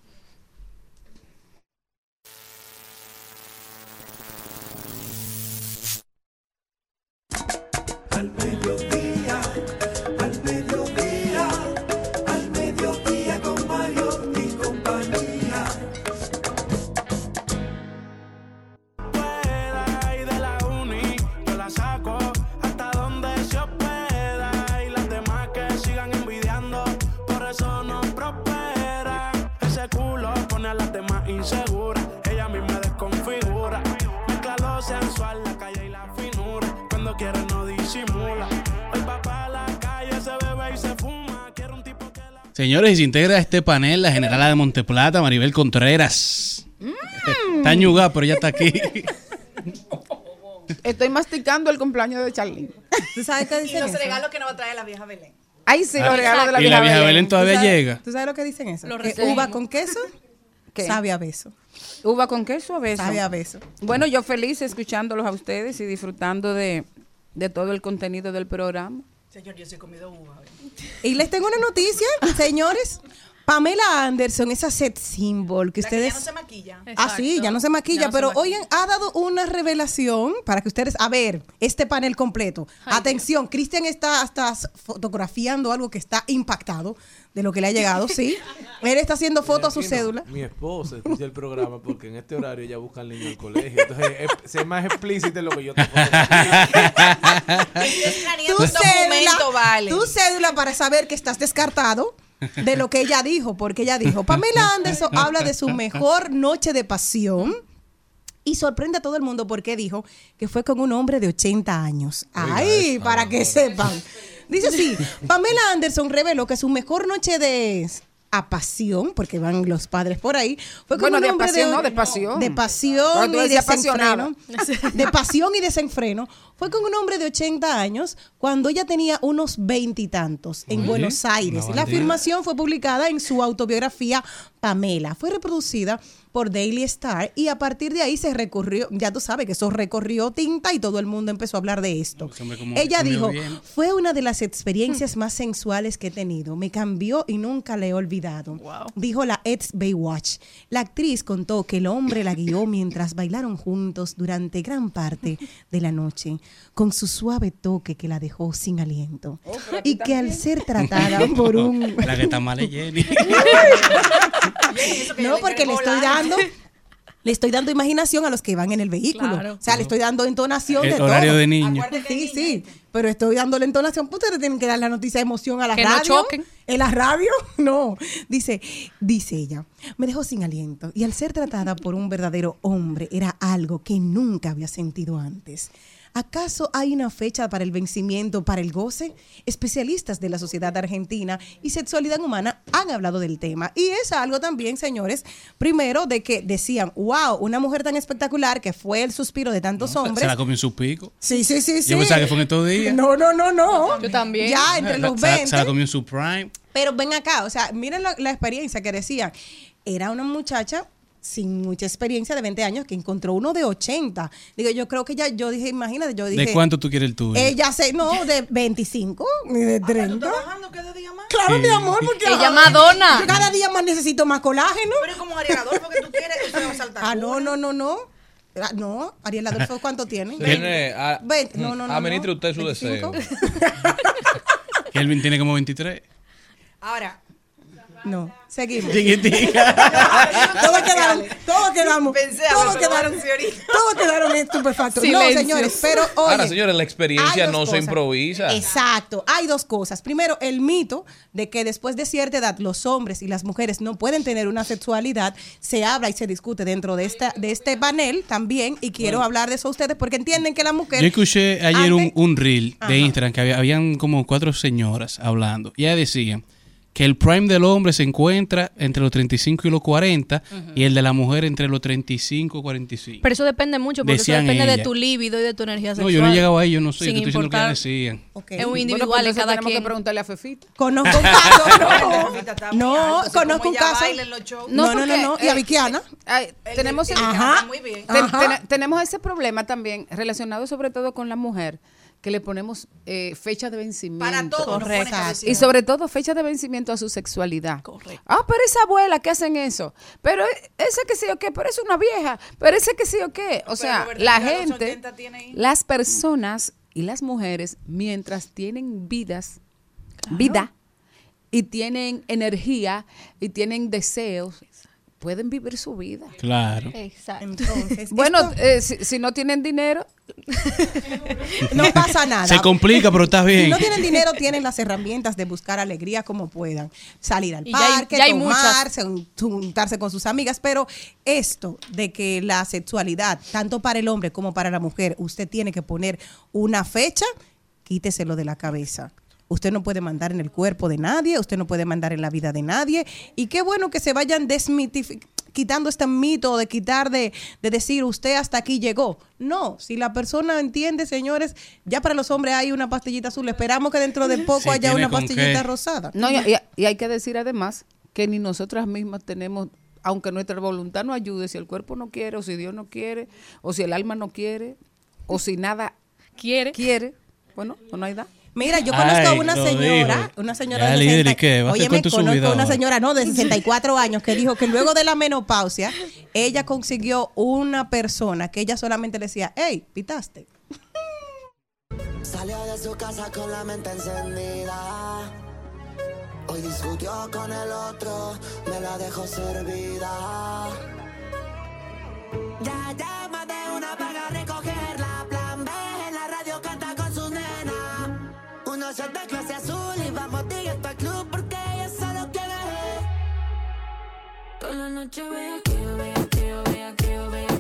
S2: Señores, y se integra a este panel la generala de Monteplata, Maribel Contreras. Está ñugada, pero ya está aquí.
S13: Estoy masticando el cumpleaños de Charlene.
S3: ¿Tú sabes qué
S11: Y
S3: dicen
S11: los
S3: eso?
S11: regalos que nos va a traer la vieja Belén.
S13: Ay, sí, los regalos de la
S2: y la vieja Belén
S3: ¿Tú
S2: todavía
S3: sabes-
S2: llega.
S3: ¿Tú sabes lo que dicen eso? Que uva con queso
S13: ¿Qué?
S3: sabe a beso.
S13: Uva con queso a beso.
S3: Sabe a beso.
S13: Bueno, yo feliz escuchándolos a ustedes y disfrutando de, de todo el contenido del programa.
S11: Señor, yo sí he comido uva.
S3: Y les tengo una noticia, señores. Pamela Anderson, esa set symbol que
S11: La que
S3: ustedes...
S11: ya no se maquilla.
S3: Ah, sí, ya no se maquilla,
S11: Ya no se
S3: pero
S11: maquilla.
S3: oigan, ha dado una revelación para que ustedes, a ver, este panel completo. Atención, Cristian está hasta fotografiando algo que está impactado de lo que le ha llegado, ¿sí? Él está haciendo fotos a su cédula.
S10: Mi esposa escucha el programa porque en este horario ella busca al niño al colegio. Entonces, es, sé más explícito lo que yo te
S3: Tu
S11: un
S3: cédula,
S11: vale.
S3: tu cédula para saber que estás descartado de lo que ella dijo, porque ella dijo, Pamela Anderson habla de su mejor noche de pasión y sorprende a todo el mundo porque dijo que fue con un hombre de 80 años. Ay, para que sepan. Dice así, Pamela Anderson reveló que su mejor noche de a pasión, porque van los padres por ahí, fue con
S13: Bueno,
S3: un
S13: de
S3: hombre
S13: pasión, no, de pasión.
S3: de pasión y desenfreno. De pasión y desenfreno. Fue con un hombre de 80 años cuando ella tenía unos veintitantos en
S2: Oye,
S3: Buenos Aires. La afirmación fue publicada en su autobiografía Pamela. Fue reproducida por Daily Star y a partir de ahí se recorrió, ya tú sabes que eso recorrió tinta y todo el mundo empezó a hablar de esto.
S2: Como
S3: Ella dijo,
S2: bien.
S3: fue una de las experiencias más sensuales que he tenido. Me cambió y nunca le he olvidado. Dijo la ex Baywatch. La actriz contó que el hombre la guió mientras bailaron juntos durante gran parte de la noche, con su suave toque que la dejó sin aliento. y que al ser tratada por un...
S2: La que está mal es Jenny.
S3: No, porque le estoy dando... Le estoy dando imaginación a los que van en el vehículo.
S2: Claro.
S3: O sea, le estoy dando entonación
S2: El
S3: de
S2: horario
S3: todo.
S2: de niño.
S3: Sí, sí. Pero estoy dándole entonación. Pues ustedes tienen que dar la noticia de emoción a la
S4: Que no
S3: radio.
S4: choquen.
S3: ¿En la radio? No. Dice, dice ella, me dejó sin aliento. Y al ser tratada por un verdadero hombre, era algo que nunca había sentido antes. ¿Acaso hay una fecha para el vencimiento, para el goce? Especialistas de la sociedad argentina y sexualidad humana han hablado del tema. Y es algo también, señores, primero de que decían, wow, una mujer tan espectacular que fue el suspiro de tantos hombres.
S2: Se la comió en su pico.
S3: Sí, sí, sí, sí.
S2: Yo pensaba que fue en estos días.
S3: No, no, no, no.
S4: Yo también.
S3: Ya entre los
S2: Se la-
S3: 20.
S2: Se la comió en su prime.
S3: Pero ven acá, o sea, miren la, la experiencia que decían. Era una muchacha sin mucha experiencia de 20 años que encontró uno de 80. Digo, yo creo que ya, yo dije, imagínate, yo dije.
S2: ¿De cuánto tú quieres el tuyo?
S3: Ella se, no, de 25 ni de 30.
S11: ¿Trabajando cada día más?
S3: Claro,
S2: Sí.
S3: mi amor, porque
S4: Ella Madonna.
S3: Yo cada día más necesito más colágeno.
S11: Pero como Ariel Adolfo que tú quieres, usted va a saltar.
S3: Ah, no, no, no, no. Ah, No, Ariel Adolfo, ¿cuánto tiene?
S8: Tiene a,
S3: Veinte. No, no, no,
S8: administre
S3: no.
S8: usted su
S3: 25.
S8: deseo.
S2: Kelvin tiene como 23.
S11: Ahora,
S3: No, seguimos.
S2: Chiquitica.
S3: todos quedaron, todos quedamos,
S11: Pensé, a
S3: todos quedaron, todos quedaron estupefactos. No, señores, pero oye,
S8: Ahora, señores, la experiencia no se improvisa.
S3: Exacto, hay dos cosas. Primero, el mito de que después de cierta edad los hombres y las mujeres no pueden tener una sexualidad se habla y se discute dentro de esta de este panel también y quiero hablar de eso a ustedes porque entienden que la mujer
S2: Yo escuché ayer un,
S3: antes-
S2: un reel
S3: Ajá.
S2: de Instagram que había, habían como cuatro señoras hablando. Y ellas decían que el prime del hombre se encuentra entre los 35 y los 40 y el de la mujer entre los 35 y 45.
S4: Pero eso depende mucho, porque
S2: Decían
S4: eso depende de tu líbido y de tu energía
S2: no,
S4: sexual.
S2: yo no he llegado ahí, yo no sé,
S4: Sin
S2: yo estoy diciendo que
S4: importar-
S2: ellas decían.
S4: Es un
S13: Bueno,
S4: individual
S13: pues
S4: en
S13: entonces
S4: cada
S13: tenemos
S4: quien.
S13: que preguntarle a Fefita.
S3: Conozco un caso, no, no, conozco un caso. No, no, no, no, y a
S13: eh,
S3: Vickiana.
S13: Ay,
S11: El
S13: tenemos
S11: muy bien.
S13: Tenemos ese problema también relacionado sobre todo con la mujer que le ponemos eh, fecha de vencimiento.
S11: Para todo, decir.
S13: Y sobre todo fecha de vencimiento a su sexualidad.
S4: Correcto.
S13: Ah, pero esa abuela que hacen eso. Pero e- ese que sí o qué, pero es una vieja. Pero ese que sí o qué. O sea, la gente,
S11: 80 tiene ahí.
S13: las personas y las mujeres, mientras tienen vidas, vida, y tienen energía y tienen deseos, pueden vivir su vida.
S2: Claro.
S4: Exacto.
S3: Entonces,
S13: Bueno,
S3: esto
S13: eh, si, si no tienen dinero,
S3: no pasa nada.
S2: Se complica, pero está
S3: Si
S2: bien.
S3: no tienen dinero, tienen las herramientas de buscar alegría como puedan. Salir al
S4: Y ya hay-
S3: parque,
S4: ya
S3: tomarse, un- juntarse con sus amigas. Pero esto de que la sexualidad, tanto para el hombre como para la mujer, usted tiene que poner una fecha, quíteselo de la cabeza. Usted no puede mandar en el cuerpo de nadie, usted no puede mandar en la vida de nadie. Y qué bueno que se vayan desmitificando quitando este mito de quitar de, de decir usted hasta aquí llegó. No, si la persona entiende, señores, ya para los hombres hay una pastillita azul. Esperamos que dentro de poco
S13: Sí,
S3: haya una pastillita
S13: qué.
S3: rosada.
S13: No, y, y- hay que decir además que ni nosotras mismas tenemos, aunque nuestra voluntad no ayude, si el cuerpo no quiere, o si Dios no quiere, o si el alma no quiere, o si nada
S4: quiere,
S13: quiere bueno, pues no hay nada.
S3: Mira, yo conozco a
S13: Ay,
S3: una
S13: lo
S3: señora,
S13: dijo.
S3: una señora
S13: Ya,
S3: de
S13: líder,
S3: 60,
S13: ¿y qué? ¿Vas a
S3: Oye, me conozco
S13: subida
S3: una
S13: ahora?
S3: señora, no, de 64 años, que dijo que luego de la menopausia, ella consiguió una persona que ella solamente le decía, hey, pitaste.
S14: Salió de su casa con la mente encendida. Hoy discutió con el otro, me la dejó servida. Ya llama de una para recogerla. Shot de clase azul y vamos directo al club porque ella solo quiere.
S5: Toda la noche vea que yo vea que yo vea que yo vea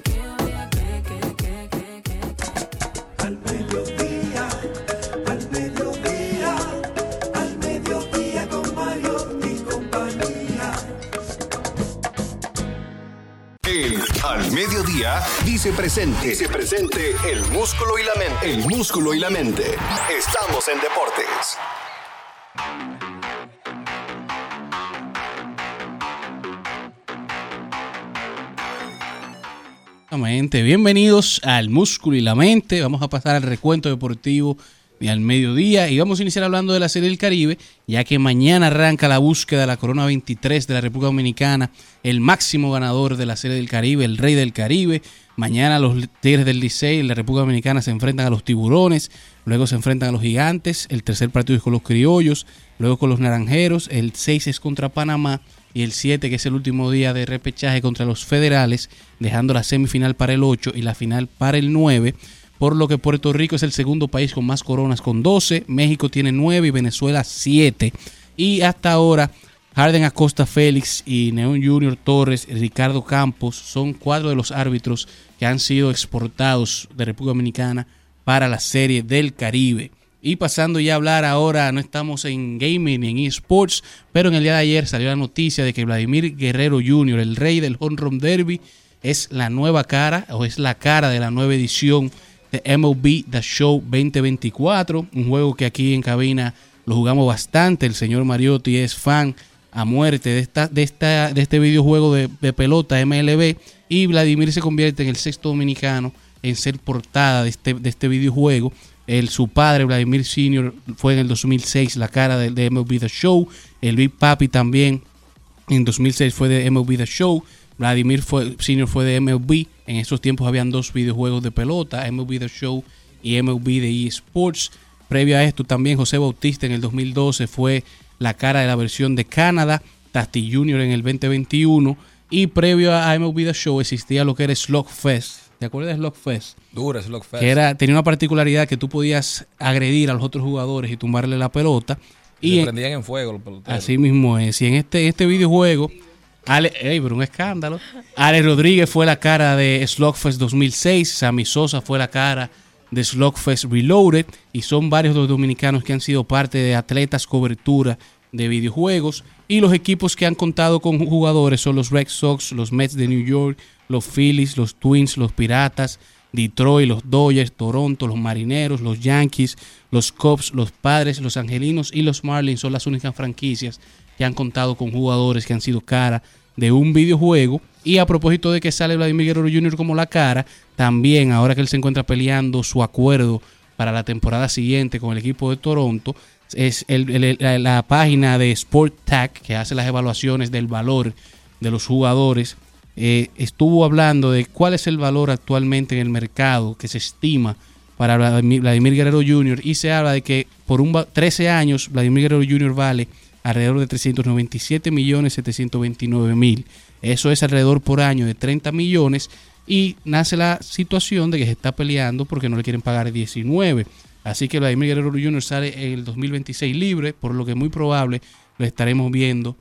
S1: Al Mediodía
S6: dice presente. Dice presente el músculo y la mente. El músculo y la mente. Estamos en deportes.
S2: Bienvenidos al Músculo y la Mente. Vamos a pasar al recuento deportivo de al mediodía y vamos a iniciar hablando de la Serie del Caribe, ya que mañana arranca la búsqueda de la Corona 23 de la República Dominicana, el máximo ganador de la Serie del Caribe, el Rey del Caribe. Mañana los Tigres del Licey en la República Dominicana se enfrentan a los Tiburones, luego se enfrentan a los Gigantes, el tercer partido es con los Criollos, luego con los Naranjeros, el 6 es contra Panamá y el 7 que es el último día de repechaje contra los Federales, dejando la semifinal para el 8 y la final para el 9 por lo que Puerto Rico es el segundo país con más coronas con 12, México tiene 9 y Venezuela 7. Y hasta ahora, Harden Acosta Félix y Neon Junior Torres Ricardo Campos son cuatro de los árbitros que han sido exportados de República Dominicana para la serie del Caribe. Y pasando ya a hablar ahora, no estamos en gaming ni en esports, pero en el día de ayer salió la noticia de que Vladimir Guerrero Jr., el rey del Home Run Derby, es la nueva cara o es la cara de la nueva edición de MLB The Show 2024, un juego que aquí en cabina lo jugamos bastante. El señor Mariotti es fan a muerte de esta, de esta, de este videojuego de, de pelota MLB y Vladimir se convierte en el sexto dominicano en ser portada de este, de este videojuego. El, su padre, Vladimir Sr., fue en el 2006 la cara de, de MLB The Show. El Big Papi también en 2006 fue de MLB The Show. Vladimir fue, Sr. fue de MLB. En esos tiempos habían dos videojuegos de pelota, MLB The Show y MLB de eSports. Previo a esto también José Bautista en el 2012 fue la cara de la versión de Canadá, Tasti Jr. en el 2021 y previo a MLB The Show existía lo que era Slugfest. ¿Te acuerdas de Slugfest?
S8: Dura Slugfest.
S2: Que era, tenía una particularidad que tú podías agredir a los otros jugadores y tumbarle la pelota.
S8: Y se prendían en fuego los peloteros.
S2: Así mismo es. Y en este, este videojuego, Ale, ey, pero un escándalo. Ale Rodríguez fue la cara de Slugfest 2006. Sammy Sosa fue la cara de Slugfest Reloaded. Y son varios los dominicanos que han sido parte de atletas cobertura de videojuegos. Y los equipos que han contado con jugadores son los Red Sox, los Mets de New York, los Phillies, los Twins, los Piratas, Detroit, los Dodgers, Toronto, los Marineros, los Yankees, los Cubs, los Padres, los Angelinos y los Marlins son las únicas franquicias que han contado con jugadores que han sido cara de un videojuego. Y a propósito de que sale Vladimir Guerrero Jr. como la cara, también ahora que él se encuentra peleando su acuerdo para la temporada siguiente con el equipo de Toronto, es la, página de Sport Tag que hace las evaluaciones del valor de los jugadores eh, estuvo hablando de cuál es el valor actualmente en el mercado que se estima para Vladimir, Guerrero Jr. y se habla de que por un, va- 13 años Vladimir Guerrero Jr. vale alrededor de 397 millones 729 mil. Eso es alrededor por año de 30 millones y nace la situación de que se está peleando porque no le quieren pagar 19. Así que Vladimir Guerrero Jr. sale en el 2026 libre, por lo que muy probable lo estaremos viendo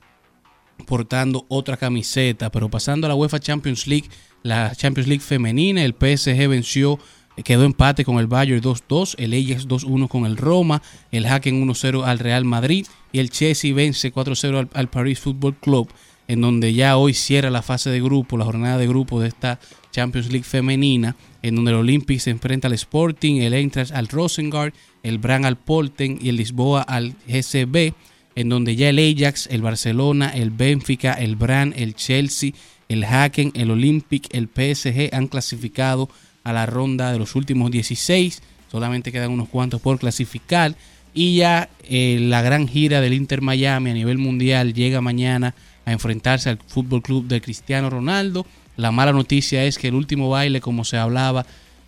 S2: portando otra camiseta. Pero pasando a la UEFA Champions League, la Champions League femenina, el PSG venció quedó empate con el Bayern 2-2, el Ajax 2-1 con el Roma, el Hacken 1-0 al Real Madrid y el Chelsea vence 4-0 al, al Paris Football Club, en donde ya hoy cierra la fase de grupo, la jornada de grupo de esta Champions League femenina, en donde el Olympic se enfrenta al Sporting, el Eintracht al Rosengard, el Bran al Polten y el Lisboa al GCB, en donde ya el Ajax, el Barcelona, el Benfica, el Bran, el Chelsea, el Hacken, el Olympic, el PSG han clasificado a la ronda de los últimos 16. Solamente quedan unos cuantos por clasificar. Y ya eh, la gran gira del Inter Miami a nivel mundial llega mañana a enfrentarse al Fútbol Club de Cristiano Ronaldo. La mala noticia es que el último baile, como se hablaba,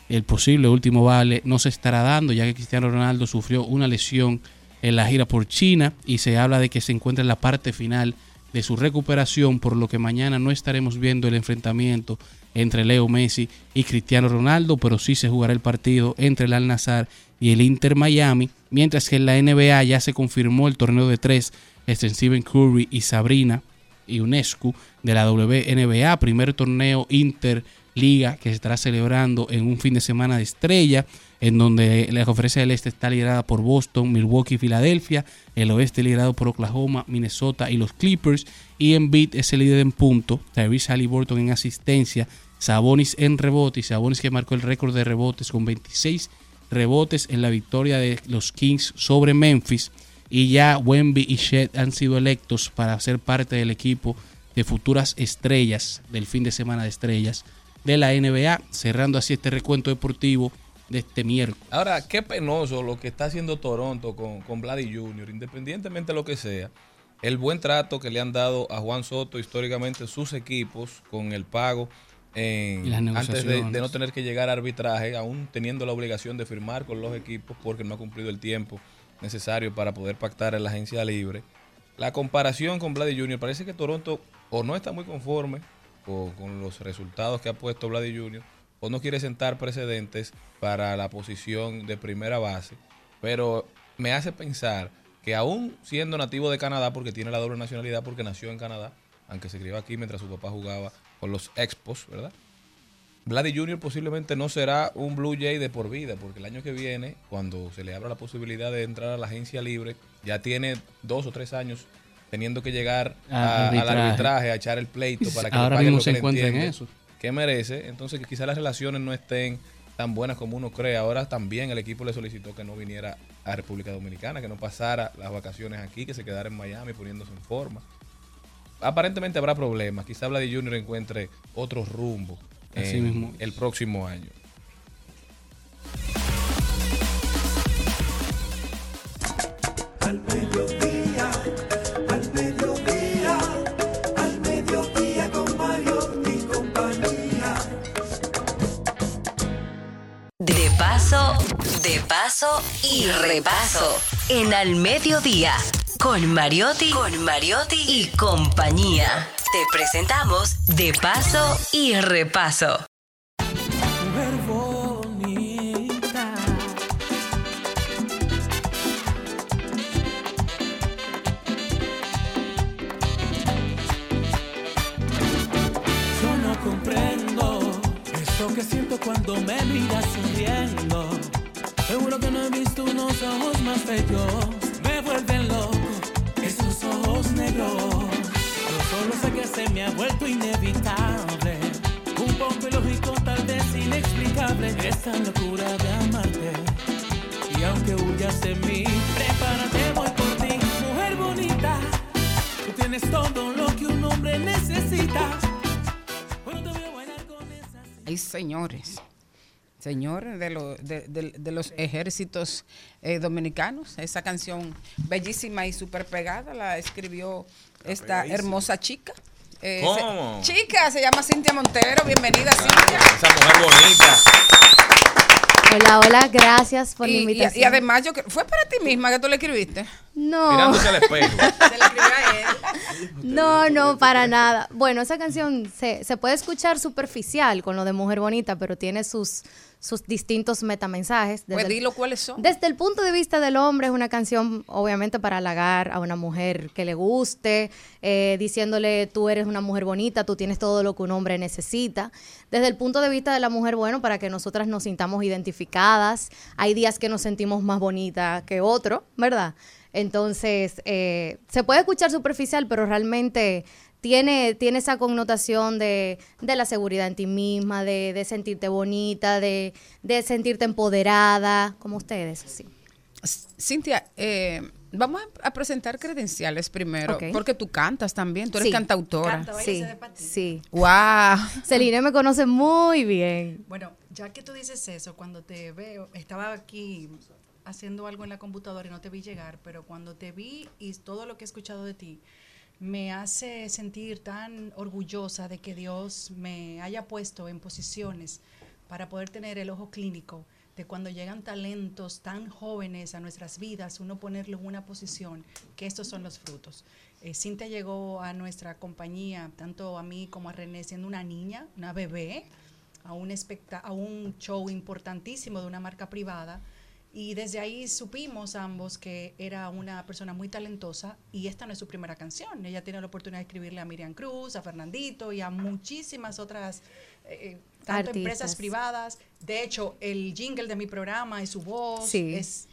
S2: el posible último baile no se estará dando, ya que Cristiano Ronaldo sufrió una lesión en la gira por China y se habla de que se encuentra en la parte final de su recuperación, por lo que mañana no estaremos viendo el enfrentamiento entre Leo Messi y Cristiano Ronaldo, pero sí se jugará el partido entre el Al Nazar y el Inter Miami, mientras que en la NBA ya se confirmó el torneo de tres entre Stephen Curry y Sabrina y UNESCO de la WNBA, primer torneo interliga que se estará celebrando en un fin de semana de estrella, en donde la conferencia del este está liderada por Boston, Milwaukee y Filadelfia, el oeste liderado por Oklahoma, Minnesota y los Clippers, y Embiid es el líder en punto, Tyrese Halliburton en asistencia, Sabonis en rebote y Sabonis que marcó el récord de rebotes con 26 rebotes en la victoria de los Kings sobre Memphis y ya Wemby y Shed han sido electos para ser parte del equipo de futuras estrellas del fin de semana de estrellas de la NBA, cerrando así este recuento deportivo de este miércoles.
S8: Ahora, qué penoso lo que está haciendo Toronto con, con Vladi Jr., independientemente de lo que sea. El buen trato que le han dado a Juan Soto históricamente sus equipos con el pago en- antes de, no tener que llegar a arbitraje, aún teniendo la obligación de firmar con los equipos porque no ha cumplido el tiempo necesario para poder pactar en la agencia libre. La comparación con Vladi Jr. parece que Toronto o no está muy conforme o con los resultados que ha puesto Vladi Jr. o no quiere sentar precedentes para la posición de primera base. Pero me hace pensar que aún siendo nativo de Canadá, porque tiene la doble nacionalidad, porque nació en Canadá, aunque se crió aquí mientras su papá jugaba con los Expos, ¿verdad? Vladi Jr. posiblemente no será un Blue Jay de por vida, porque el año que viene, cuando se le abra la posibilidad de entrar a la agencia libre, ya tiene dos o tres años teniendo que llegar a- al
S2: arbitraje.
S8: a echar el pleito para que le
S2: Ahora
S8: paguen
S2: mismo
S8: lo
S2: se
S8: que le
S2: encuentra en eso.
S8: que merece. Entonces, que quizás las relaciones no estén tan buenas como uno cree. Ahora también el equipo le solicitó que no viniera a República Dominicana, que no pasara las vacaciones aquí, que se quedara en Miami poniéndose en forma. Aparentemente habrá problemas. Quizá Vladi Jr. encuentre otro rumbo
S2: Así
S8: en
S2: mismo.
S8: el próximo año.
S1: Al mediodía, al mediodía, al mediodía con Mario y compañía.
S7: De paso, de paso y repaso. En Al Mediodía, con Mariotti, con Mariotti y compañía. Te presentamos De paso y repaso.
S15: Que siento cuando me miras sonriendo. Seguro que no he visto unos ojos más bellos. Yo solo sé que se me ha vuelto inevitable. Un poco ilógico, tal vez inexplicable. Esta locura de amarte. Y aunque huyas de mí, prepárate, voy por ti. Mujer bonita, tú tienes todo lo que un hombre necesita. Cuando te veo bailar con esa
S13: Ay, señores. Señores de, lo- de- de- de los ejércitos eh, dominicanos, esa canción bellísima y súper pegada la escribió esta hermosa chica. Eh,
S8: ¿Cómo?
S13: se- chica, se llama Cintia Montero. Bienvenida, Cintia.
S8: Esa mujer bonita.
S16: Hola, hola, gracias por
S13: Y,
S16: la
S13: y-
S16: invitación.
S13: y además, yo, ¿fue para ti misma que tú le escribiste?
S16: No.
S8: Mirándose al espejo.
S13: Se le escribió a él.
S16: No, no, para nada. Bueno, esa canción se, se puede escuchar superficial con lo de Mujer Bonita, pero tiene sus, sus distintos metamensajes.
S13: Pues
S16: el-
S13: dilo cuáles son.
S16: Desde el punto de vista del hombre, es una canción obviamente para halagar a una mujer que le guste, eh, diciéndole tú eres una mujer bonita, tú tienes todo lo que un hombre necesita. Desde el punto de vista de la mujer, bueno, para que nosotras nos sintamos identificadas. Hay días que nos sentimos más bonitas que otro, ¿verdad? Entonces, eh, se puede escuchar superficial, pero realmente tiene, tiene esa connotación de, de la seguridad en ti misma, de, de sentirte bonita, de, de sentirte empoderada, como ustedes, así.
S13: Cintia, eh, vamos a, a presentar credenciales primero, porque tú cantas también, tú eres
S16: Sí.
S13: cantautora.
S16: Sí, sí.
S13: Wow.
S16: Celine me conoce muy bien.
S11: Bueno, ya que tú dices eso, cuando te veo, estaba aquí haciendo algo en la computadora y no te vi llegar, pero cuando te vi y todo lo que he escuchado de ti, me hace sentir tan orgullosa de que Dios me haya puesto en posiciones para poder tener el ojo clínico de cuando llegan talentos tan jóvenes a nuestras vidas, uno ponerlo en una posición, que estos son los frutos. Eh, Cintia llegó a nuestra compañía, tanto a mí como a René, siendo una niña, una bebé, a un, a un show importantísimo de una marca privada. Y desde ahí supimos ambos que era una persona muy talentosa y esta no es su primera canción. Ella tiene la oportunidad de escribirle a Miriam Cruz, a Fernandito y a muchísimas otras, eh, tanto
S16: Artistas.
S11: empresas privadas. De hecho, el jingle de mi programa y su voz
S16: Sí.
S11: es,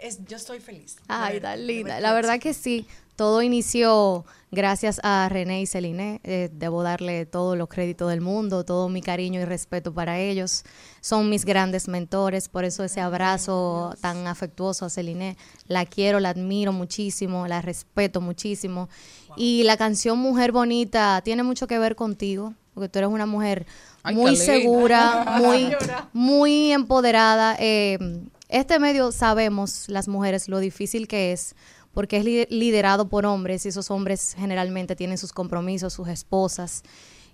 S11: es, yo estoy feliz.
S16: Ay,
S11: verdad,
S16: tan linda. La verdad que sí. Todo inició gracias a René y Celine. Eh, debo darle todos los créditos del mundo, todo mi cariño y respeto para ellos. Son mis grandes mentores, por eso ese abrazo tan afectuoso a Celine. La quiero, la admiro muchísimo, la respeto muchísimo. Y la canción Mujer Bonita tiene mucho que ver contigo, porque tú eres una mujer
S13: Ay,
S16: muy segura, muy, muy empoderada. Eh, este medio sabemos las mujeres lo difícil que es porque es li- liderado por hombres y esos hombres generalmente tienen sus compromisos, sus esposas.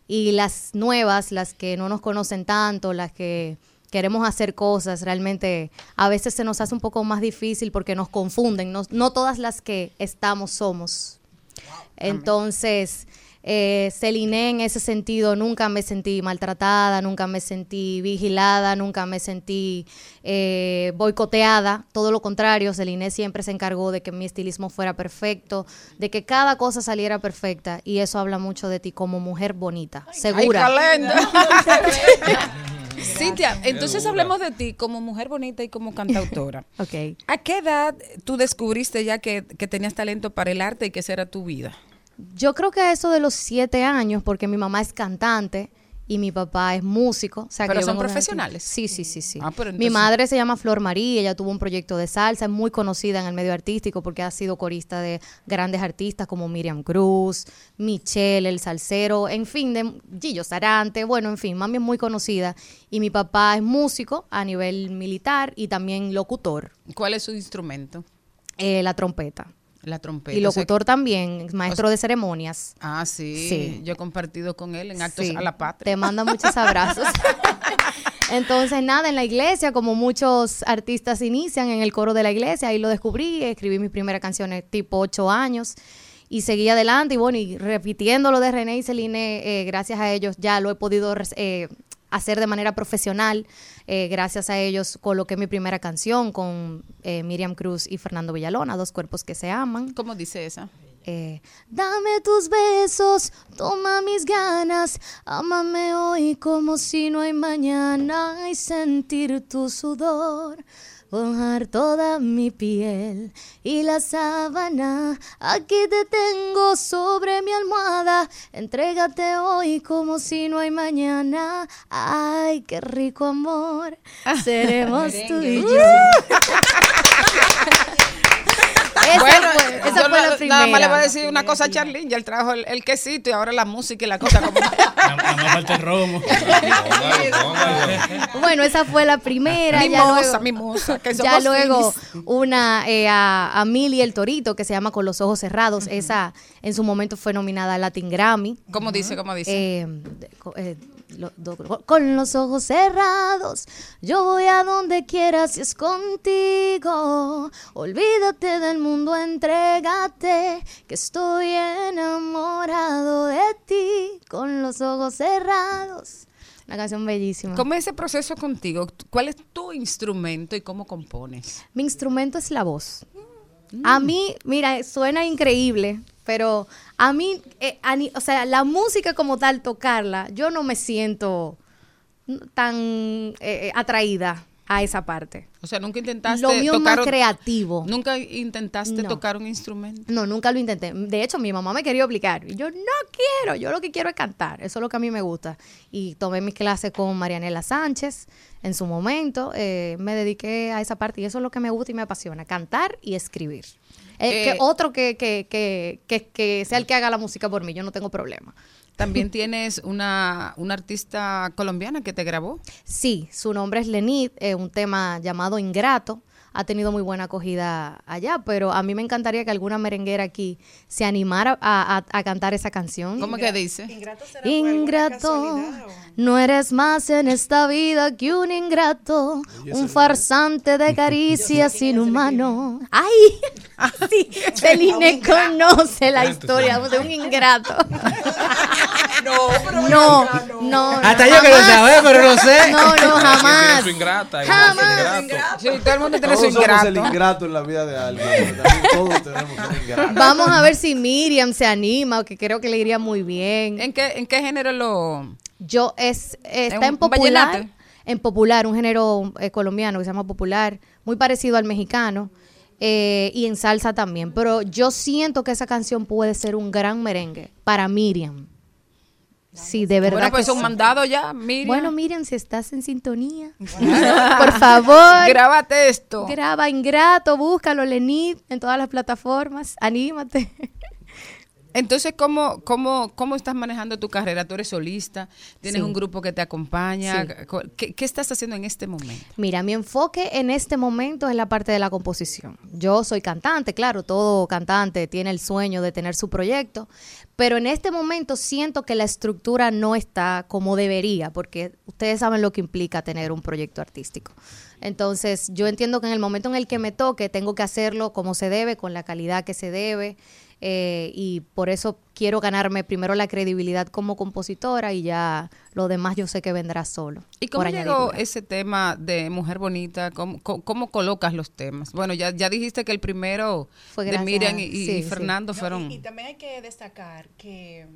S16: Y las nuevas, las que no nos conocen tanto, las que queremos hacer cosas, realmente a veces se nos hace un poco más difícil porque nos confunden. No, no todas las que estamos somos. Entonces, eh, Celine en ese sentido nunca me sentí maltratada, nunca me sentí vigilada, nunca me sentí eh, boicoteada. Todo lo contrario, Celine siempre se encargó de que mi estilismo fuera perfecto, de que cada cosa saliera perfecta. Y eso habla mucho de ti como mujer bonita, segura.
S13: Ay, Cintia, entonces hablemos de ti como mujer bonita y como cantautora.
S16: ok.
S13: ¿A qué edad tú descubriste ya que, que tenías talento para el arte y que esa era tu vida?
S16: Yo creo que eso de los siete años, porque mi mamá es cantante y mi papá es músico. O sea,
S13: ¿Pero son profesionales?
S16: Sí, sí, sí, sí.
S13: Ah, pero
S16: Mi madre se llama Flor María, ella tuvo un proyecto de salsa, es muy conocida en el medio artístico porque ha sido corista de grandes artistas como Miriam Cruz, Michelle, el salsero, en fin, de Gillo Sarante, bueno, en fin, mami es muy conocida. Y mi papá es músico a nivel militar y también locutor.
S13: ¿Cuál es su instrumento?
S16: Eh, la trompeta.
S13: La trompeta.
S16: Y
S13: O sea,
S16: locutor también, maestro
S13: o
S16: de ceremonias.
S13: Ah, sí.
S16: Sí.
S13: Yo he compartido con él en actos
S16: Sí,
S13: a la patria.
S16: Te manda muchos abrazos. Entonces, nada, en la iglesia, como muchos artistas inician en el coro de la iglesia, ahí lo descubrí, escribí mis primeras canciones tipo ocho años y seguí adelante y bueno, y repitiendo lo de René y Celine, eh, gracias a ellos ya lo he podido eh, hacer de manera profesional, eh, gracias a ellos coloqué mi primera canción con eh, Miriam Cruz y Fernando Villalona, dos cuerpos que se aman.
S13: ¿Cómo dice esa?
S16: Eh, Dame tus besos, toma mis ganas, ámame hoy como si no hay mañana y sentir tu sudor. Mojar toda mi piel y la sábana, aquí te tengo sobre mi almohada. Entrégate hoy como si no hay mañana. Ay, qué rico amor, seremos tú y yo. Esa
S13: bueno,
S16: fue- esa
S13: yo
S16: fue
S13: no-
S16: la
S13: Nada más le
S16: primera.
S13: voy a decir una cosa a Charlene, ya él trajo el, el quesito y ahora la música y la cosa como...
S2: Nada más falta el romo.
S16: Bueno, esa fue la primera. ya
S13: Mimosa,
S16: luego-
S13: mimosa, que
S16: ya luego una eh, a, a Milly el Torito que se llama Con los ojos cerrados. Esa en su momento fue nominada al Latin Grammy.
S13: ¿Cómo dice? ¿Cómo dice?
S16: Eh, eh, lo- do- con los ojos cerrados, yo voy a donde quieras si es contigo. Olvídate del mundo, entrégate, que estoy enamorado de ti. Con los ojos cerrados. Una canción bellísima.
S13: ¿Cómo es ese proceso contigo? ¿Cuál es tu instrumento y cómo compones?
S16: Mi instrumento es la voz. A mí, mira, suena increíble, pero a mí, eh, a o sea, la música como tal, tocarla, yo no me siento tan eh, eh, atraída a esa parte.
S13: O sea, nunca intentaste
S16: Lo mío
S13: tocar
S16: más creativo.
S13: Nunca intentaste
S16: No.
S13: tocar un instrumento.
S16: No, nunca lo intenté. De hecho, mi mamá me quería obligar. Y yo no quiero, yo lo que quiero es cantar. Eso es lo que a mí me gusta. Y tomé mis clases con Marianela Sánchez en su momento. eh, me dediqué a esa parte y eso es lo que me gusta y me apasiona, cantar y escribir. Eh,
S13: Eh,
S16: que otro que, que, que, que, que sea el que haga la música por mí, yo no tengo problema.
S13: También tienes una, una artista colombiana que te grabó.
S16: Sí, su nombre es Lenit, eh, un tema llamado Ingrato. Ha tenido muy buena acogida allá, pero a mí me encantaría que alguna merenguera aquí se animara a, a- a cantar esa canción.
S13: ¿Cómo que dice?
S16: Ingrato, no eres más en esta vida que un ingrato, un farsante de caricias inhumano. ¡Ay! Celine conoce la historia de un ingrato.
S11: No,
S16: No, no.
S2: Hasta yo que lo
S16: jamás.
S2: sabía, pero no sé.
S16: No, no, jamás.
S8: Su ingrata. su ingrato.
S13: Sí, todo el mundo tiene
S10: Todos somos el
S13: ingrato.
S10: en la vida de alguien. Todos tenemos un ingrato.
S16: Vamos a ver si Miriam se anima, que creo que le iría muy bien.
S13: ¿En qué, en qué género lo...?
S16: Yo es
S13: ¿Es
S16: está en popular,
S13: vallenato?
S16: en popular, un género eh, colombiano que se llama popular, muy parecido al mexicano. eh, y en salsa también, pero yo siento que esa canción puede ser un gran merengue para Miriam. Sí, de verdad.
S13: Bueno, pues
S16: que
S13: un
S16: sí.
S13: mandado ya, Miriam.
S16: Bueno, Miriam, si estás en sintonía, por favor,
S13: Grábate esto.
S16: graba Ingrato, búscalo, Lenit, en todas las plataformas, anímate.
S13: Entonces, ¿cómo, cómo, ¿cómo estás manejando tu carrera? ¿Tú eres solista? ¿Tienes
S16: Sí.
S13: un grupo que te acompaña?
S16: Sí.
S13: ¿Qué, qué estás haciendo en este momento?
S16: Mira, mi enfoque en este momento es la parte de la composición. Yo soy cantante, claro, todo cantante tiene el sueño de tener su proyecto, pero en este momento siento que la estructura no está como debería, porque ustedes saben lo que implica tener un proyecto artístico. Entonces, yo entiendo que en el momento en el que me toque, tengo que hacerlo como se debe, con la calidad que se debe, eh, y por eso quiero ganarme primero la credibilidad como compositora y ya lo demás yo sé que vendrá solo.
S13: ¿Y cómo llegó ese tema de Mujer Bonita? ¿Cómo, cómo, cómo colocas los temas? Bueno, ya, ya dijiste que el primero
S16: Fue
S13: de Miriam y, y-
S16: sí,
S13: y
S16: sí.
S13: Fernando
S11: No,
S13: fueron...
S11: y, y también hay que destacar que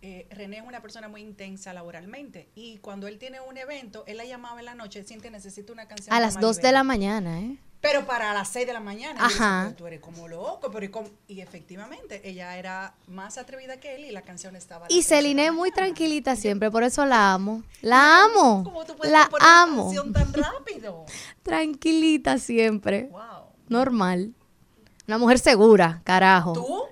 S11: eh, René es una persona muy intensa laboralmente y cuando él tiene un evento, él la llamaba en la noche, siente necesita una canción.
S16: A las 2 de
S11: Maribel".
S16: la mañana, ¿eh?
S11: Pero para las 6 de la mañana. Y yo decía,
S16: Ajá.
S11: "Pero tú eres como loco, pero ¿y, cómo?". Y efectivamente, ella era más atrevida que él y la canción estaba.
S16: Y Celine es muy tranquilita siempre, por eso la amo. La amo.
S11: ¿Cómo tú puedes
S16: La
S11: una
S16: amo.
S11: canción tan rápido?
S16: Tranquilita siempre.
S11: Wow.
S16: Normal. Una mujer segura, carajo.
S11: ¿Tú?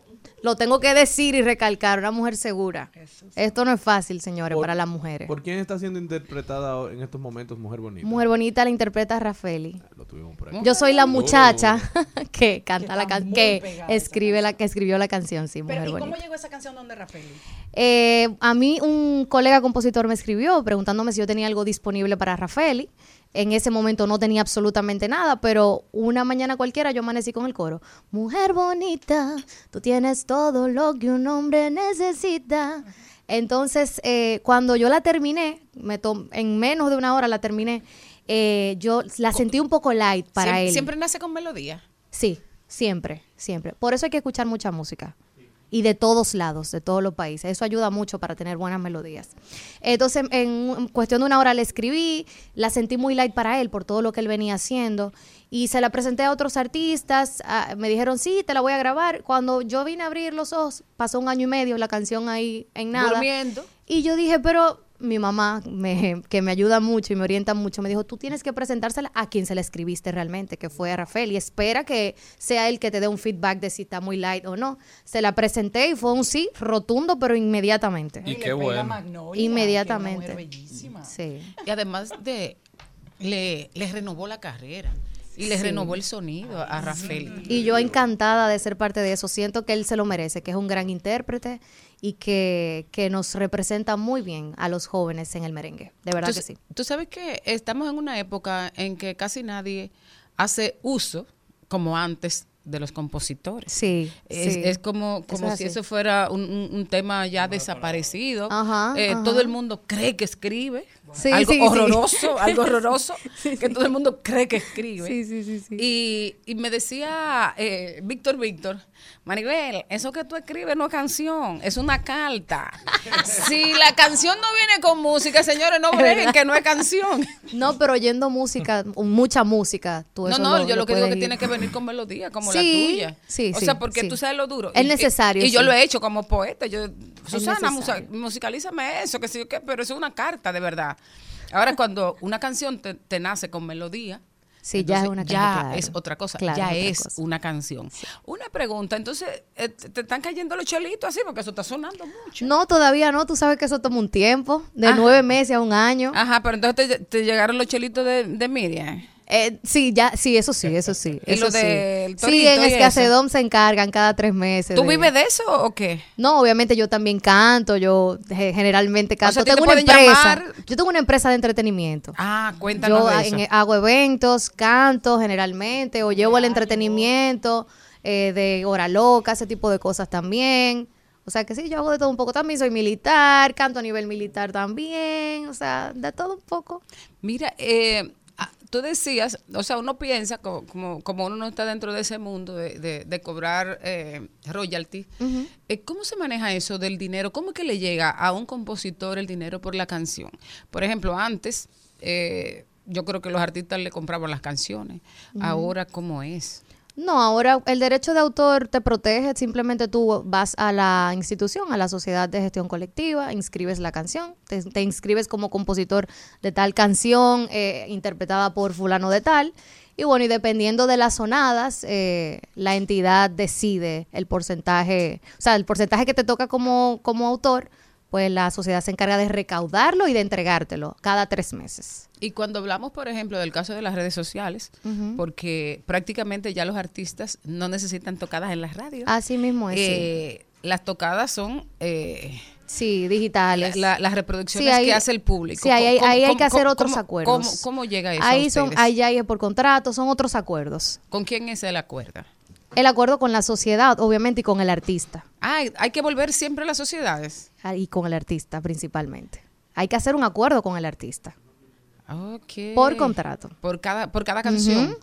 S16: Lo tengo que decir y recalcar, una mujer segura. Esto no es fácil, señores, para las mujeres.
S10: ¿Por quién está siendo interpretada en estos momentos Mujer Bonita?
S16: Mujer bonita la interpreta Rafaeli.
S10: Lo tuvimos por aquí.
S16: Yo soy la
S10: Oh.
S16: muchacha que canta la
S11: muy
S16: que escribe la que escribió la canción, sí,
S11: Pero,
S16: Mujer
S11: ¿y
S16: bonita.
S11: cómo llegó esa canción donde Rafael?
S16: Eh, a mí un colega compositor me escribió preguntándome si yo tenía algo disponible para Rafaeli. En ese momento no tenía absolutamente nada, pero una mañana cualquiera yo amanecí con el coro. Mujer bonita, tú tienes todo lo que un hombre necesita. Entonces, eh, cuando yo la terminé, me en menos de una hora la terminé, eh, yo la sentí un poco light para él.
S13: siempre nace con melodía.
S16: Sí, siempre, siempre. Por eso hay que escuchar mucha música. Y de todos lados, de todos los países. Eso ayuda mucho para tener buenas melodías. Entonces, en cuestión de una hora la escribí, la sentí muy light para él por todo lo que él venía haciendo. Y se la presenté a otros artistas. me dijeron, sí, te la voy a grabar. Cuando yo vine a abrir los ojos, pasó un año y medio la canción ahí en nada.
S13: Durmiendo.
S16: Y yo dije, pero mi mamá, me- que me ayuda mucho y me orienta mucho, me dijo, tú tienes que presentársela a quien se la escribiste realmente, que fue a Rafael, y espera que sea él que te dé un feedback de si está muy light o no. Se la presenté y fue un sí rotundo, pero inmediatamente.
S8: Y qué bueno.
S16: Inmediatamente. Sí.
S13: Y además de, le, le renovó la carrera y le
S16: Sí.
S13: renovó el sonido a Rafael.
S16: Y yo encantada de ser parte de eso. Siento que él se lo merece, que es un gran intérprete y que, que nos representa muy bien a los jóvenes en el merengue. De verdad
S13: Tú-
S16: que sí.
S13: Tú sabes que estamos en una época en que casi nadie hace uso, como antes, de los compositores.
S16: Sí,
S13: Es,
S16: sí.
S13: es como,
S16: Eso
S13: como
S16: es
S13: si eso fuera un, un- un tema ya desaparecido.
S16: Ajá,
S13: Eh,
S16: ajá.
S13: Todo el mundo cree que escribe.
S16: Sí,
S13: algo
S16: sí,
S13: horroroso, algo horroroso, que todo el mundo cree que escribe.
S16: Sí, sí, sí, sí.
S13: Y, y me decía eh, Víctor Víctor, Maribel, eso que tú escribes no es canción, es una carta. si la canción no viene con música, señores, no
S16: verdad.
S13: que no es canción.
S16: No, pero oyendo música, mucha música, tú
S13: No,
S16: eso
S13: no, yo lo, que digo es
S16: puedes
S13: que
S16: ir.
S13: tiene que venir con melodía, como la tuya.
S16: sí,
S13: o sea, porque tú sabes lo duro.
S16: Es
S13: Y-
S16: necesario,
S13: Y, yo lo he hecho como poeta. Yo, Susana, musicalízame eso, que sí, que, pero eso es una carta, de verdad. Ahora, cuando una canción te, te nace con melodía,
S16: Sí, ya es
S13: entonces
S16: una
S13: ya
S16: canción, claro.
S13: es otra cosa,
S16: Claro,
S13: ya es
S16: cosa.
S13: una canción. Una pregunta, entonces, eh, te te están cayendo los chelitos así, porque eso está sonando mucho.
S16: No, todavía no. Tú sabes que eso toma un tiempo, de
S13: Ajá.
S16: nueve meses a un año.
S13: Ajá, pero entonces te, te llegaron los chelitos de, de Miriam.
S16: Eh, sí, ya, sí, eso sí, eso sí.
S13: Y
S16: eso
S13: lo
S16: sí.
S13: del
S16: Sí,
S13: torito
S16: en
S13: y
S16: Escacedom se encargan cada tres meses.
S13: ¿Tú
S16: de-
S13: vives de eso o qué?
S16: No, obviamente yo también canto, yo ge- generalmente canto.
S13: sea, ¿te
S16: tengo una
S13: pueden
S16: empresa.
S13: llamar?
S16: Yo tengo una empresa de entretenimiento.
S13: Ah, cuéntanos
S16: Yo
S13: de
S16: a-
S13: eso.
S16: en- hago eventos, canto generalmente, o llevo el entretenimiento eh, de hora loca, ese tipo de cosas también. O sea que sí, yo hago de todo un poco también. Soy militar, canto a nivel militar también. O sea, de todo un poco.
S13: Mira, eh, tú decías, o sea, uno piensa, co- como, como uno no está dentro de ese mundo de, de- de cobrar eh, royalty, eh, ¿cómo se maneja eso del dinero? ¿Cómo es que le llega a un compositor el dinero por la canción? Por ejemplo, antes, eh, yo creo que los artistas le compraban las canciones. Ahora, ¿cómo es?
S16: No, ahora el derecho de autor te protege, simplemente tú vas a la institución, a la sociedad de gestión colectiva, inscribes la canción, te, te inscribes como compositor de tal canción eh, interpretada por fulano de tal, y bueno, y dependiendo de las sonadas, eh, la entidad decide el porcentaje, o sea, el porcentaje que te toca como, como autor, pues la sociedad se encarga de recaudarlo y de entregártelo cada tres meses.
S13: Y cuando hablamos, por ejemplo, del caso de las redes sociales, porque prácticamente ya los artistas no necesitan tocadas en las radios.
S16: Así mismo es, sí.
S13: Eh, Las tocadas son... eh,
S16: Sí, digitales.
S13: la- las reproducciones
S16: Sí, ahí-
S13: que hace el público.
S16: Sí, ahí, hay-
S13: ¿Cómo-
S16: ahí hay
S13: cómo-
S16: que hacer otros
S13: cómo-
S16: acuerdos.
S13: ¿Cómo, cómo llega eso? a
S16: Ahí son, ahí por contrato, son otros acuerdos.
S13: ¿Con quién es el acuerdo?
S16: El acuerdo con la sociedad, obviamente, y con el artista.
S13: Ah, hay que volver siempre a las sociedades.
S16: Ah, Y con el artista, principalmente. Hay que hacer un acuerdo con el artista.
S13: Ok.
S16: Por contrato.
S13: Por cada, por cada canción.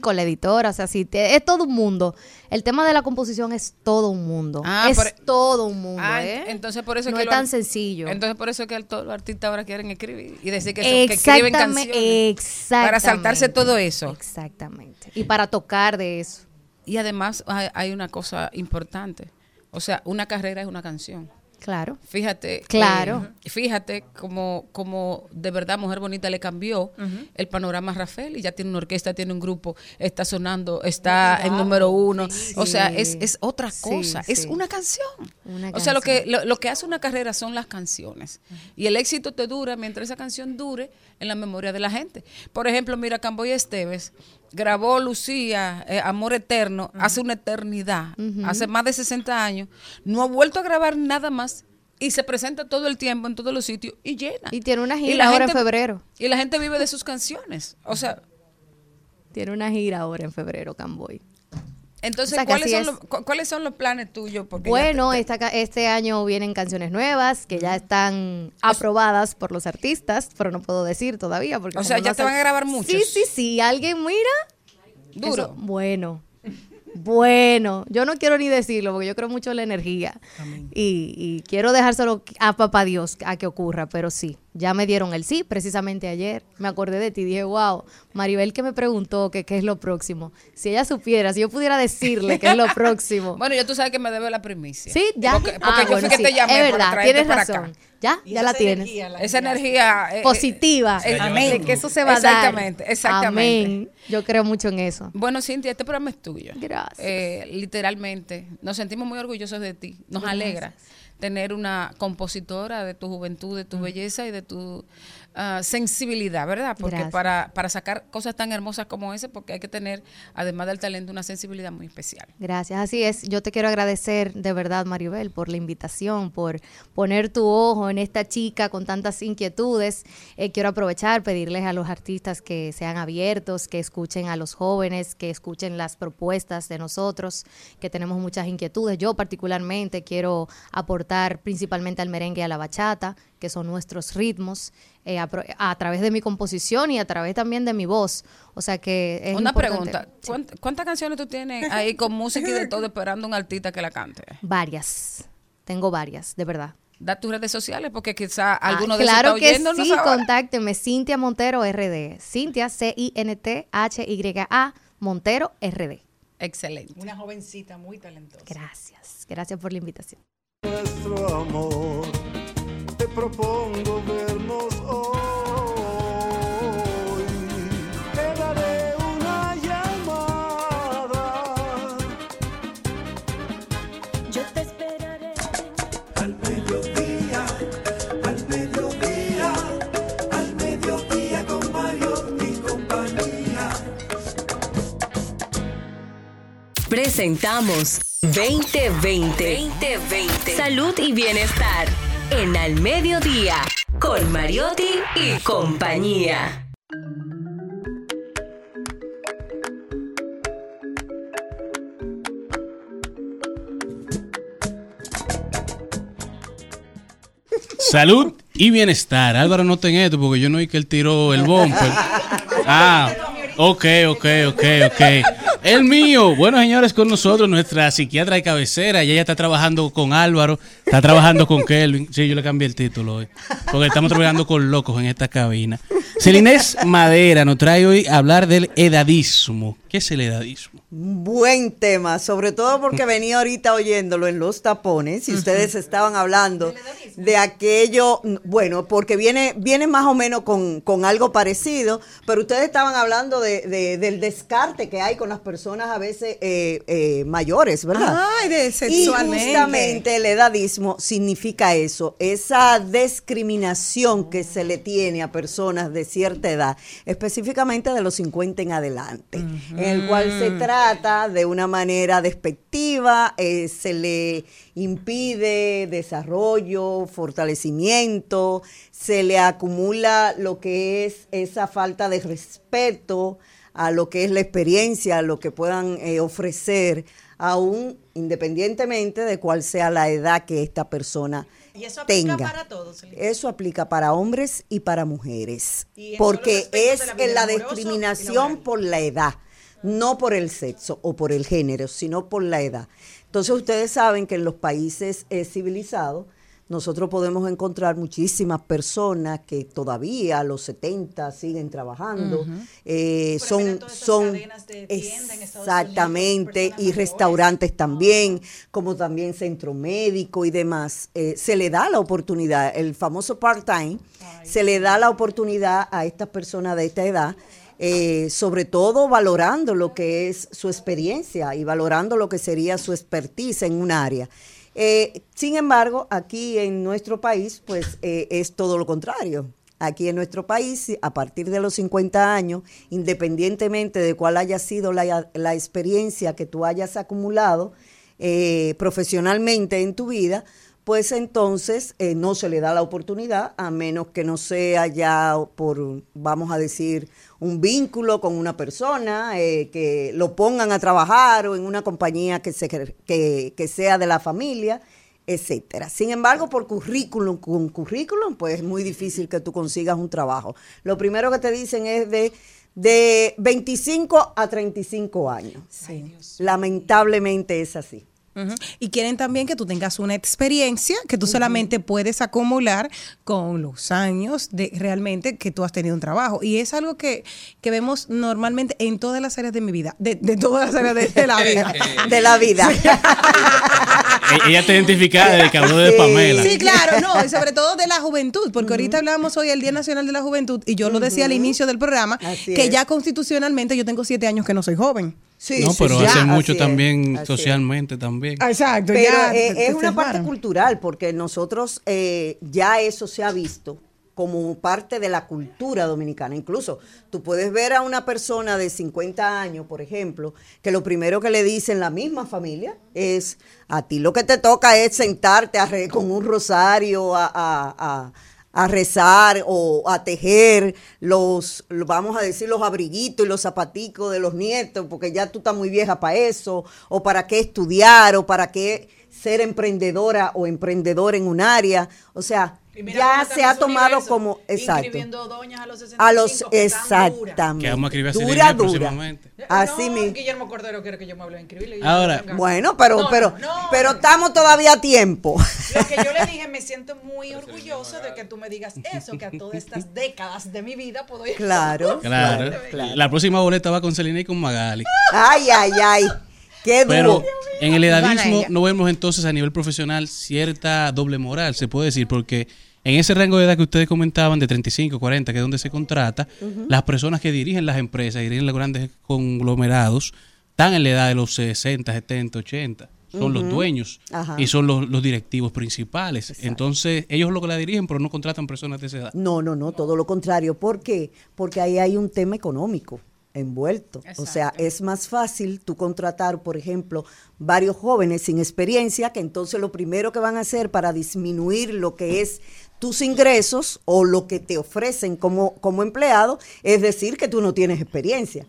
S16: Con la editora, o sea, sí, te- es todo un mundo. El tema de la composición es todo un mundo.
S13: Ah,
S16: es
S13: por-
S16: todo un mundo,
S13: Ah,
S16: ¿eh?
S13: entonces por eso
S16: no
S13: que
S16: es tan sencillo.
S13: Entonces por eso es que todos los artistas ahora quieren escribir y decir que, son- que escriben canciones.
S16: exactamente.
S13: Para saltarse todo eso.
S16: Exactamente. Y para tocar de eso.
S13: Y además hay, una cosa importante. O sea, una carrera es una canción.
S16: Claro.
S13: Fíjate.
S16: Claro.
S13: eh, fíjate como, como de verdad Mujer Bonita le cambió el panorama a Rafael y ya tiene una orquesta, tiene un grupo, está sonando, está en número uno. O sea, es, es otra
S16: Sí,
S13: cosa, es
S16: sí.
S13: una canción.
S16: Una
S13: O sea, lo que, lo, lo que hace una carrera son las canciones. Y el éxito te dura mientras esa canción dure en la memoria de la gente. Por ejemplo, mira, Camboy Esteves grabó Lucía, eh, Amor Eterno, hace una eternidad, hace más de 60 años. No ha vuelto a grabar nada más y se presenta todo el tiempo en todos los sitios y llena.
S16: Y tiene una gira ahora en febrero.
S13: Y la gente vive de sus canciones. O sea,
S16: Tiene una gira ahora en febrero, Camboy.
S13: Entonces,
S16: O sea, que
S13: ¿cuáles, son los, cu- ¿cuáles son los planes tuyos? Porque
S16: Bueno,
S13: te- te-
S16: esta este año vienen canciones nuevas que ya están aprobadas por los artistas, pero no puedo decir todavía. Porque
S13: O sea, ya te van a grabar muchos.
S16: Sí, sí, sí. Alguien mira.
S13: Duro.
S16: Eso, bueno. Bueno, yo no quiero ni decirlo porque yo creo mucho en la energía y, y quiero dejárselo a papá Dios a que ocurra, pero sí, ya me dieron el sí precisamente ayer. Me acordé de ti y dije, wow, Maribel que me preguntó que qué es lo próximo. Si ella supiera, si yo pudiera decirle qué es lo próximo.
S13: Bueno, ya tú sabes que me debe la primicia.
S16: Sí, ya.
S13: Porque, porque
S16: Ah,
S13: yo
S16: bueno,
S13: fui que
S16: sí,
S13: te llamé
S16: es
S13: para
S16: verdad,
S13: traerte
S16: tienes
S13: para
S16: razón.
S13: acá.
S16: Ya, ya la tienes.
S13: Esa energía eh,
S16: Positiva.
S13: eh,
S16: De que eso se va a dar.
S13: Exactamente, exactamente.
S16: Amén. Yo creo mucho en eso.
S13: Bueno, Cintia, este programa es tuyo.
S16: Gracias.
S13: Eh, literalmente, nos sentimos muy orgullosos de ti. Nos
S16: Gracias.
S13: alegra tener una compositora de tu juventud, de tu belleza y de tu ah, sensibilidad, ¿verdad? Porque para, para sacar cosas tan hermosas como esa, porque hay que tener, además del talento, una sensibilidad muy especial.
S16: Gracias, así es. Yo te quiero agradecer de verdad, Maribel, por la invitación, por poner tu ojo en esta chica con tantas inquietudes. Eh, quiero aprovechar, pedirles a los artistas que sean abiertos, que escuchen a los jóvenes, que escuchen las propuestas de nosotros, que tenemos muchas inquietudes. Yo particularmente quiero aportar aportar principalmente al merengue y a la bachata, que son nuestros ritmos, eh, a, a través de mi composición y a través también de mi voz. O sea que es
S13: Una
S16: importante.
S13: pregunta, ¿cuánt- ¿cuántas canciones tú tienes ahí con música y de todo esperando un artista que la cante?
S16: Varias. Tengo varias, de verdad.
S13: Da tus redes sociales porque quizá
S16: Ah,
S13: alguno de
S16: claro que sí,
S13: ahora.
S16: contáctenme, Cintia Montero RD. Cintia, C-I-N-T-H-Y-A, Montero RD.
S13: Excelente.
S11: Una jovencita muy talentosa.
S16: Gracias, gracias por la invitación.
S1: nuestro amor. Propongo vernos hoy. Te daré una llamada.
S5: Yo te esperaré.
S1: Al mediodía, al mediodía, al mediodía con Mario y compañía.
S7: Presentamos 2020. 2020. Salud y bienestar. En Al Mediodía. Con Mariotti y compañía.
S2: Salud y bienestar. Álvaro, no ten esto porque yo no vi que él tiró el bumper. Ah, ok, ok, ok, ok. El mío. Bueno, señores, con nosotros nuestra psiquiatra de cabecera. Y ella está trabajando con Álvaro, está trabajando con Kelvin. Sí, yo le cambié el título hoy. Porque estamos trabajando con locos en esta cabina. Celinés Madera nos trae hoy a hablar del edadismo. ¿Qué es el edadismo?
S17: Buen tema, sobre todo porque venía ahorita oyéndolo en los tapones y ustedes estaban hablando de aquello, bueno, porque viene, viene más o menos con, con algo parecido, pero ustedes estaban hablando de, de- del descarte que hay con las personas a veces eh, eh, mayores, ¿verdad?
S3: Ay, de
S17: Y
S3: sexualmente.
S17: justamente el edadismo significa eso, esa discriminación que se le tiene a personas de cierta edad, específicamente de los 50 en adelante, en el cual se trata de una manera despectiva, eh, se le impide desarrollo, fortalecimiento, se le acumula lo que es esa falta de respeto a lo que es la experiencia, a lo que puedan eh, ofrecer, aún independientemente de cuál sea la edad que esta persona
S11: Y eso aplica
S17: tenga.
S11: para todos.
S17: Eso aplica para hombres y para mujeres,
S11: Y
S17: porque es
S11: la
S17: en la discriminación por la edad, no por el sexo o por el género, sino por la edad. Entonces ustedes saben que en los países eh, civilizados nosotros podemos encontrar muchísimas personas que todavía a los 70 siguen trabajando, eh, son, son
S11: de tienda
S17: exactamente, y restaurantes también, como también centro médico y demás. Eh, se le da la oportunidad, el famoso part-time, se le da la oportunidad a estas personas de esta edad. eh, sobre todo valorando lo que es su experiencia y valorando lo que sería su expertise en un área. Eh, sin embargo, aquí en nuestro país, pues eh, es todo lo contrario. Aquí en nuestro país, a partir de los 50 años, independientemente de cuál haya sido la, experiencia que tú hayas acumulado eh, profesionalmente en tu vida, pues entonces eh, no se le da la oportunidad, a menos que no sea ya por, vamos a decir, un vínculo con una persona, eh, que lo pongan a trabajar o en una compañía que, se, que, que sea de la familia, etcétera. Sin embargo, por currículum, con currículum, pues es muy difícil que tú consigas un trabajo. Lo primero que te dicen es de, de 25 a 35 años. Lamentablemente es así.
S3: Y quieren también que tú tengas una experiencia que tú solamente puedes acumular con los años de realmente que tú has tenido un trabajo. Y es algo que, que vemos normalmente en todas las áreas de mi vida, de, de todas las áreas de, de la vida.
S17: De la vida.
S2: E- Ella está identificada desde que habló de Pamela.
S3: Sí, claro, no, y sobre todo de la juventud, porque ahorita hablamos hoy del Día Nacional de la Juventud y yo lo decía al inicio del programa,
S17: Así
S3: que
S17: es.
S3: ya constitucionalmente yo tengo siete años que no soy joven.
S2: No, pero hace mucho
S17: es,
S2: también
S17: es.
S2: socialmente también.
S3: Exacto,
S17: Pero
S3: ya
S17: eh,
S3: te-
S17: es
S3: te
S17: una parte cultural, porque nosotros eh, ya eso se ha visto como parte de la cultura dominicana. Incluso tú puedes ver a una persona de 50 años, por ejemplo, que lo primero que le dicen la misma familia es, a ti lo que te toca es sentarte a re- con un rosario a, a- a- a rezar o a tejer los, lo- vamos a decir, los abriguitos y los zapaticos de los nietos, porque ya tú estás muy vieja para eso, o para qué estudiar, o para qué ser emprendedora o emprendedor en un área. O sea, ya se ha tomado
S11: Universo,
S17: como, exacto.
S11: Inscribiendo doñas a los 65.
S17: A los,
S11: que
S17: exactamente.
S2: Que vamos a escribir a
S17: dura,
S2: próximamente.
S17: Así
S11: no,
S17: mismo.
S11: Guillermo Cordero quiere que yo me hable yo
S2: Ahora-
S11: no.
S17: Bueno, pero,
S11: No,
S17: pero,
S11: no, no.
S17: pero estamos todavía a tiempo.
S11: Lo que yo le dije, me siento muy orgulloso de que tú me digas eso, que a todas estas décadas de mi vida puedo ir.
S17: Claro.
S2: Claro. La próxima boleta va con Selena y con Magali.
S17: Ay, ay, ay. Qué
S2: Pero en el edadismo no vemos entonces a nivel profesional cierta doble moral, se puede decir, porque en ese rango de edad que ustedes comentaban, de 35, 40, que es donde se contrata, las personas que dirigen las empresas, dirigen los grandes conglomerados, están en la edad de los 60, 70, 80. Son los dueños
S17: Ajá.
S2: y son los, los directivos principales. Entonces, ellos lo que la dirigen, pero no contratan personas de esa edad.
S17: No, no, no, todo lo contrario. ¿Por qué? Porque ahí hay un tema económico envuelto. O sea, es más fácil tú contratar, por ejemplo, varios jóvenes sin experiencia, que entonces lo primero que van a hacer para disminuir lo que es tus ingresos o lo que te ofrecen como, como empleado es decir que tú no tienes experiencia.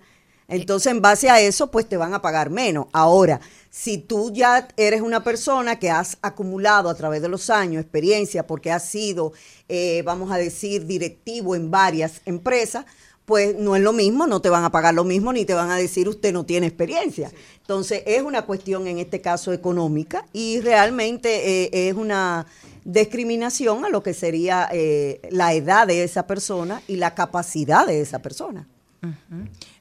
S17: Entonces, en base a eso, pues te van a pagar menos. Ahora, si tú ya eres una persona que has acumulado a través de los años experiencia porque has sido, eh, vamos a decir, directivo en varias empresas, pues no es lo mismo, no te van a pagar lo mismo ni te van a decir usted no tiene experiencia. Entonces, es una cuestión en este caso económica y realmente eh, es una discriminación a lo que sería eh, la edad de esa persona y la capacidad de esa persona.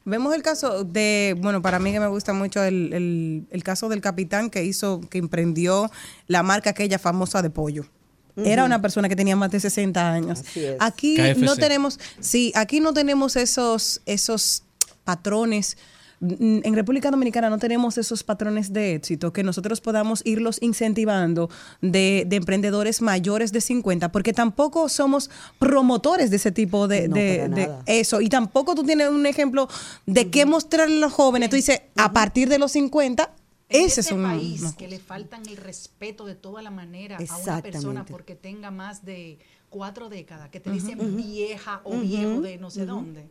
S3: Vemos el caso de, bueno, para mí que me gusta mucho el, el- el caso del capitán que hizo, que emprendió la marca aquella famosa de pollo. Era una persona que tenía más de 60 años. Aquí
S17: KFC.
S3: no tenemos, sí, aquí no tenemos esos, esos patrones. En República Dominicana no tenemos esos patrones de éxito que nosotros podamos irlos incentivando de, de emprendedores mayores de 50, porque tampoco somos promotores de ese tipo de,
S17: No,
S3: de-
S17: para
S3: de
S17: nada.
S3: eso. Y tampoco tú tienes un ejemplo de qué mostrarle a los jóvenes. Tú dices, a partir de los 50, Ese es
S11: este
S3: un...
S11: país
S3: no.
S11: que le faltan el respeto de toda la manera a una persona porque tenga más de cuatro décadas, que te dicen vieja o viejo de no sé dónde.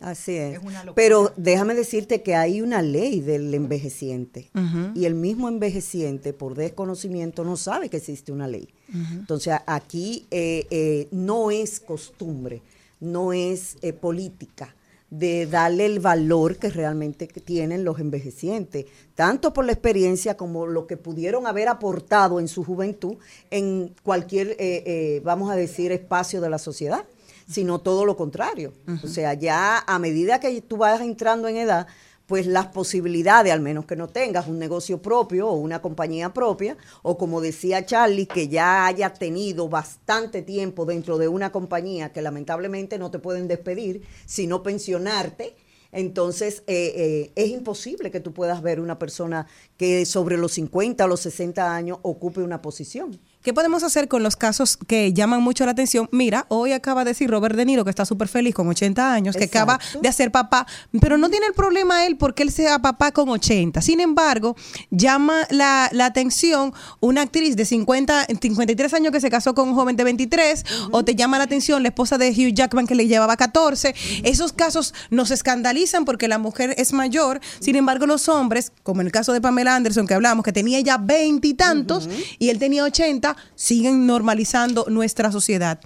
S17: Así es.
S11: Es una.
S17: Pero déjame decirte que hay una ley del envejeciente y el mismo envejeciente por desconocimiento no sabe que existe una ley. Entonces aquí eh, eh, no es costumbre, no es eh, política de darle el valor que realmente tienen los envejecientes, tanto por la experiencia como lo que pudieron haber aportado en su juventud en cualquier, eh, eh, vamos a decir, espacio de la sociedad, sino todo lo contrario. O sea, ya a medida que tú vas entrando en edad, pues las posibilidades, al menos que no tengas un negocio propio o una compañía propia, o como decía Charlie, que ya haya tenido bastante tiempo dentro de una compañía que lamentablemente no te pueden despedir, sino pensionarte. Entonces, eh, eh, es imposible que tú puedas ver una persona que sobre los 50 o los 60 años ocupe una posición.
S3: ¿Qué podemos hacer con los casos que llaman mucho la atención? Mira, hoy acaba de decir Robert De Niro que está súper feliz con 80 años, que acaba de hacer papá, pero no tiene el problema él porque él sea papá con 80. Sin embargo, llama la, la atención una actriz de 50, 53 años que se casó con un joven de 23, o te llama la atención la esposa de Hugh Jackman que le llevaba 14. Esos casos nos escandalizan porque la mujer es mayor, sin embargo los hombres, como en el caso de Pamela Anderson que hablamos, que tenía ya 20 y tantos y él tenía 80, siguen normalizando nuestra sociedad.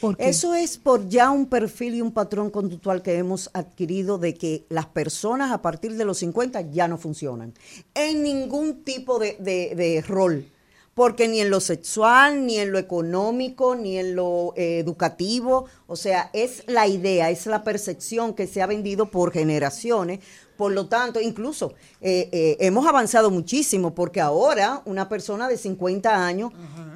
S3: ¿Por qué?
S17: Eso es por ya un perfil y un patrón conductual que hemos adquirido de que las personas a partir de los 50 ya no funcionan en ningún tipo de, de- de rol. Porque ni en lo sexual, ni en lo económico, ni en lo eh, educativo, o sea, es la idea, es la percepción que se ha vendido por generaciones. Por lo tanto, incluso eh, eh, hemos avanzado muchísimo porque ahora una persona de 50 años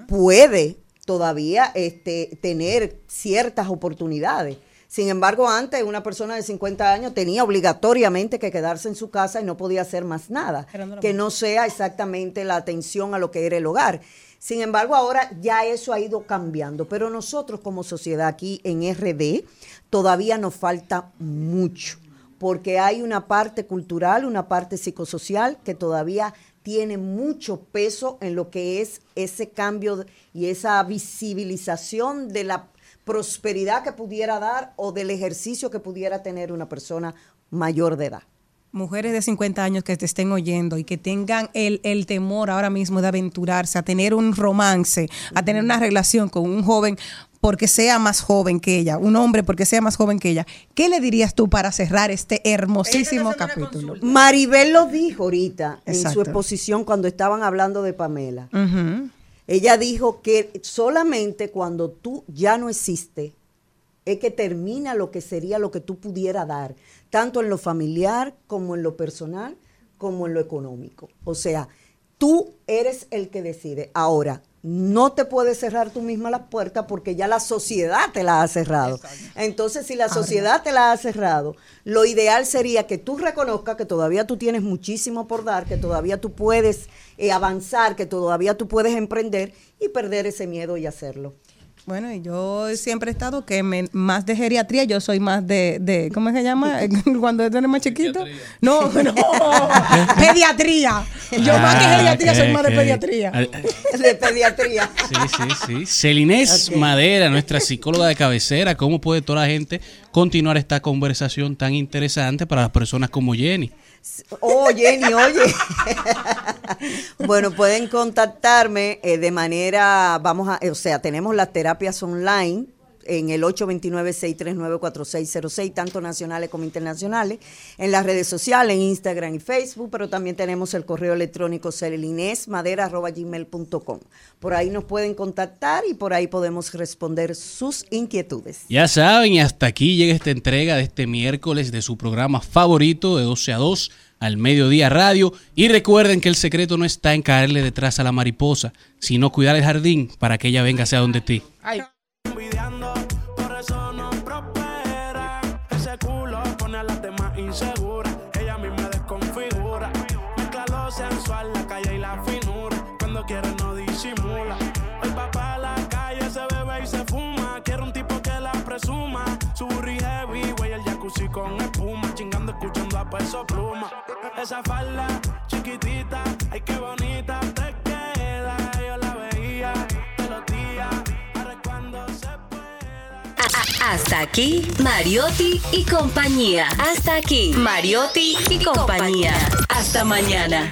S17: puede todavía este, tener ciertas oportunidades. Sin embargo, antes una persona de 50 años tenía obligatoriamente que quedarse en su casa y no podía hacer más nada, que no sea exactamente la atención a lo que era el hogar. Sin embargo, ahora ya eso ha ido cambiando, pero nosotros como sociedad aquí en RD todavía nos falta mucho, porque hay una parte cultural, una parte psicosocial que todavía tiene mucho peso en lo que es ese cambio y esa visibilización de la prosperidad que pudiera dar o del ejercicio que pudiera tener una persona mayor de edad.
S3: Mujeres de 50 años que te estén oyendo y que tengan el, el temor ahora mismo de aventurarse, a tener un romance, a tener una relación con un joven porque sea más joven que ella, un hombre porque sea más joven que ella, ¿qué le dirías tú para cerrar este hermosísimo capítulo?
S17: Maribel lo dijo ahorita en su exposición cuando estaban hablando de Pamela. Ella dijo que solamente cuando tú ya no existes es que termina lo que sería lo que tú pudiera dar, tanto en lo familiar como en lo personal, como en lo económico. O sea, tú eres el que decide. Ahora, no te puedes cerrar tú misma las puertas porque ya la sociedad te la ha cerrado. Entonces, si la sociedad te la ha cerrado, lo ideal sería que tú reconozcas que todavía tú tienes muchísimo por dar, que todavía tú puedes eh, avanzar, que todavía tú puedes emprender y perder ese miedo y hacerlo.
S3: Bueno, y yo siempre he estado que me- más de geriatría, yo soy más de, de ¿cómo se llama? Cuando eres más chiquito. No, no, pediatría. Yo más que
S2: Ah,
S3: geriatría soy más de pediatría.
S17: De pediatría.
S2: Sí, sí, sí. Celinés Madera, nuestra psicóloga de cabecera, ¿cómo puede toda la gente continuar esta conversación tan interesante para las personas como Jenny?
S17: Oh, Jenny, oye. bueno, pueden contactarme eh, de manera, vamos a, o sea, tenemos las terapias online en el 829-639-4606, tanto nacionales como internacionales, en las redes sociales, en Instagram y Facebook, pero también tenemos el correo electrónico celinesmadera.gmail.com. Por ahí nos pueden contactar y por ahí podemos responder sus inquietudes.
S2: Ya saben, y hasta aquí llega esta entrega de este miércoles de su programa favorito de 12 a 2 al mediodía radio. Y recuerden que el secreto no está en caerle detrás a la mariposa, sino cuidar el jardín para que ella venga hacia donde ti.
S15: Por con espuma. Chingando, escuchando a peso pluma. Esa falda chiquitita, ay qué bonita te queda. Yo la veía todos los días. Ahora cuando se
S7: Hasta aquí, Mariotti y compañía. Hasta aquí, Mariotti y compañía. Hasta mañana.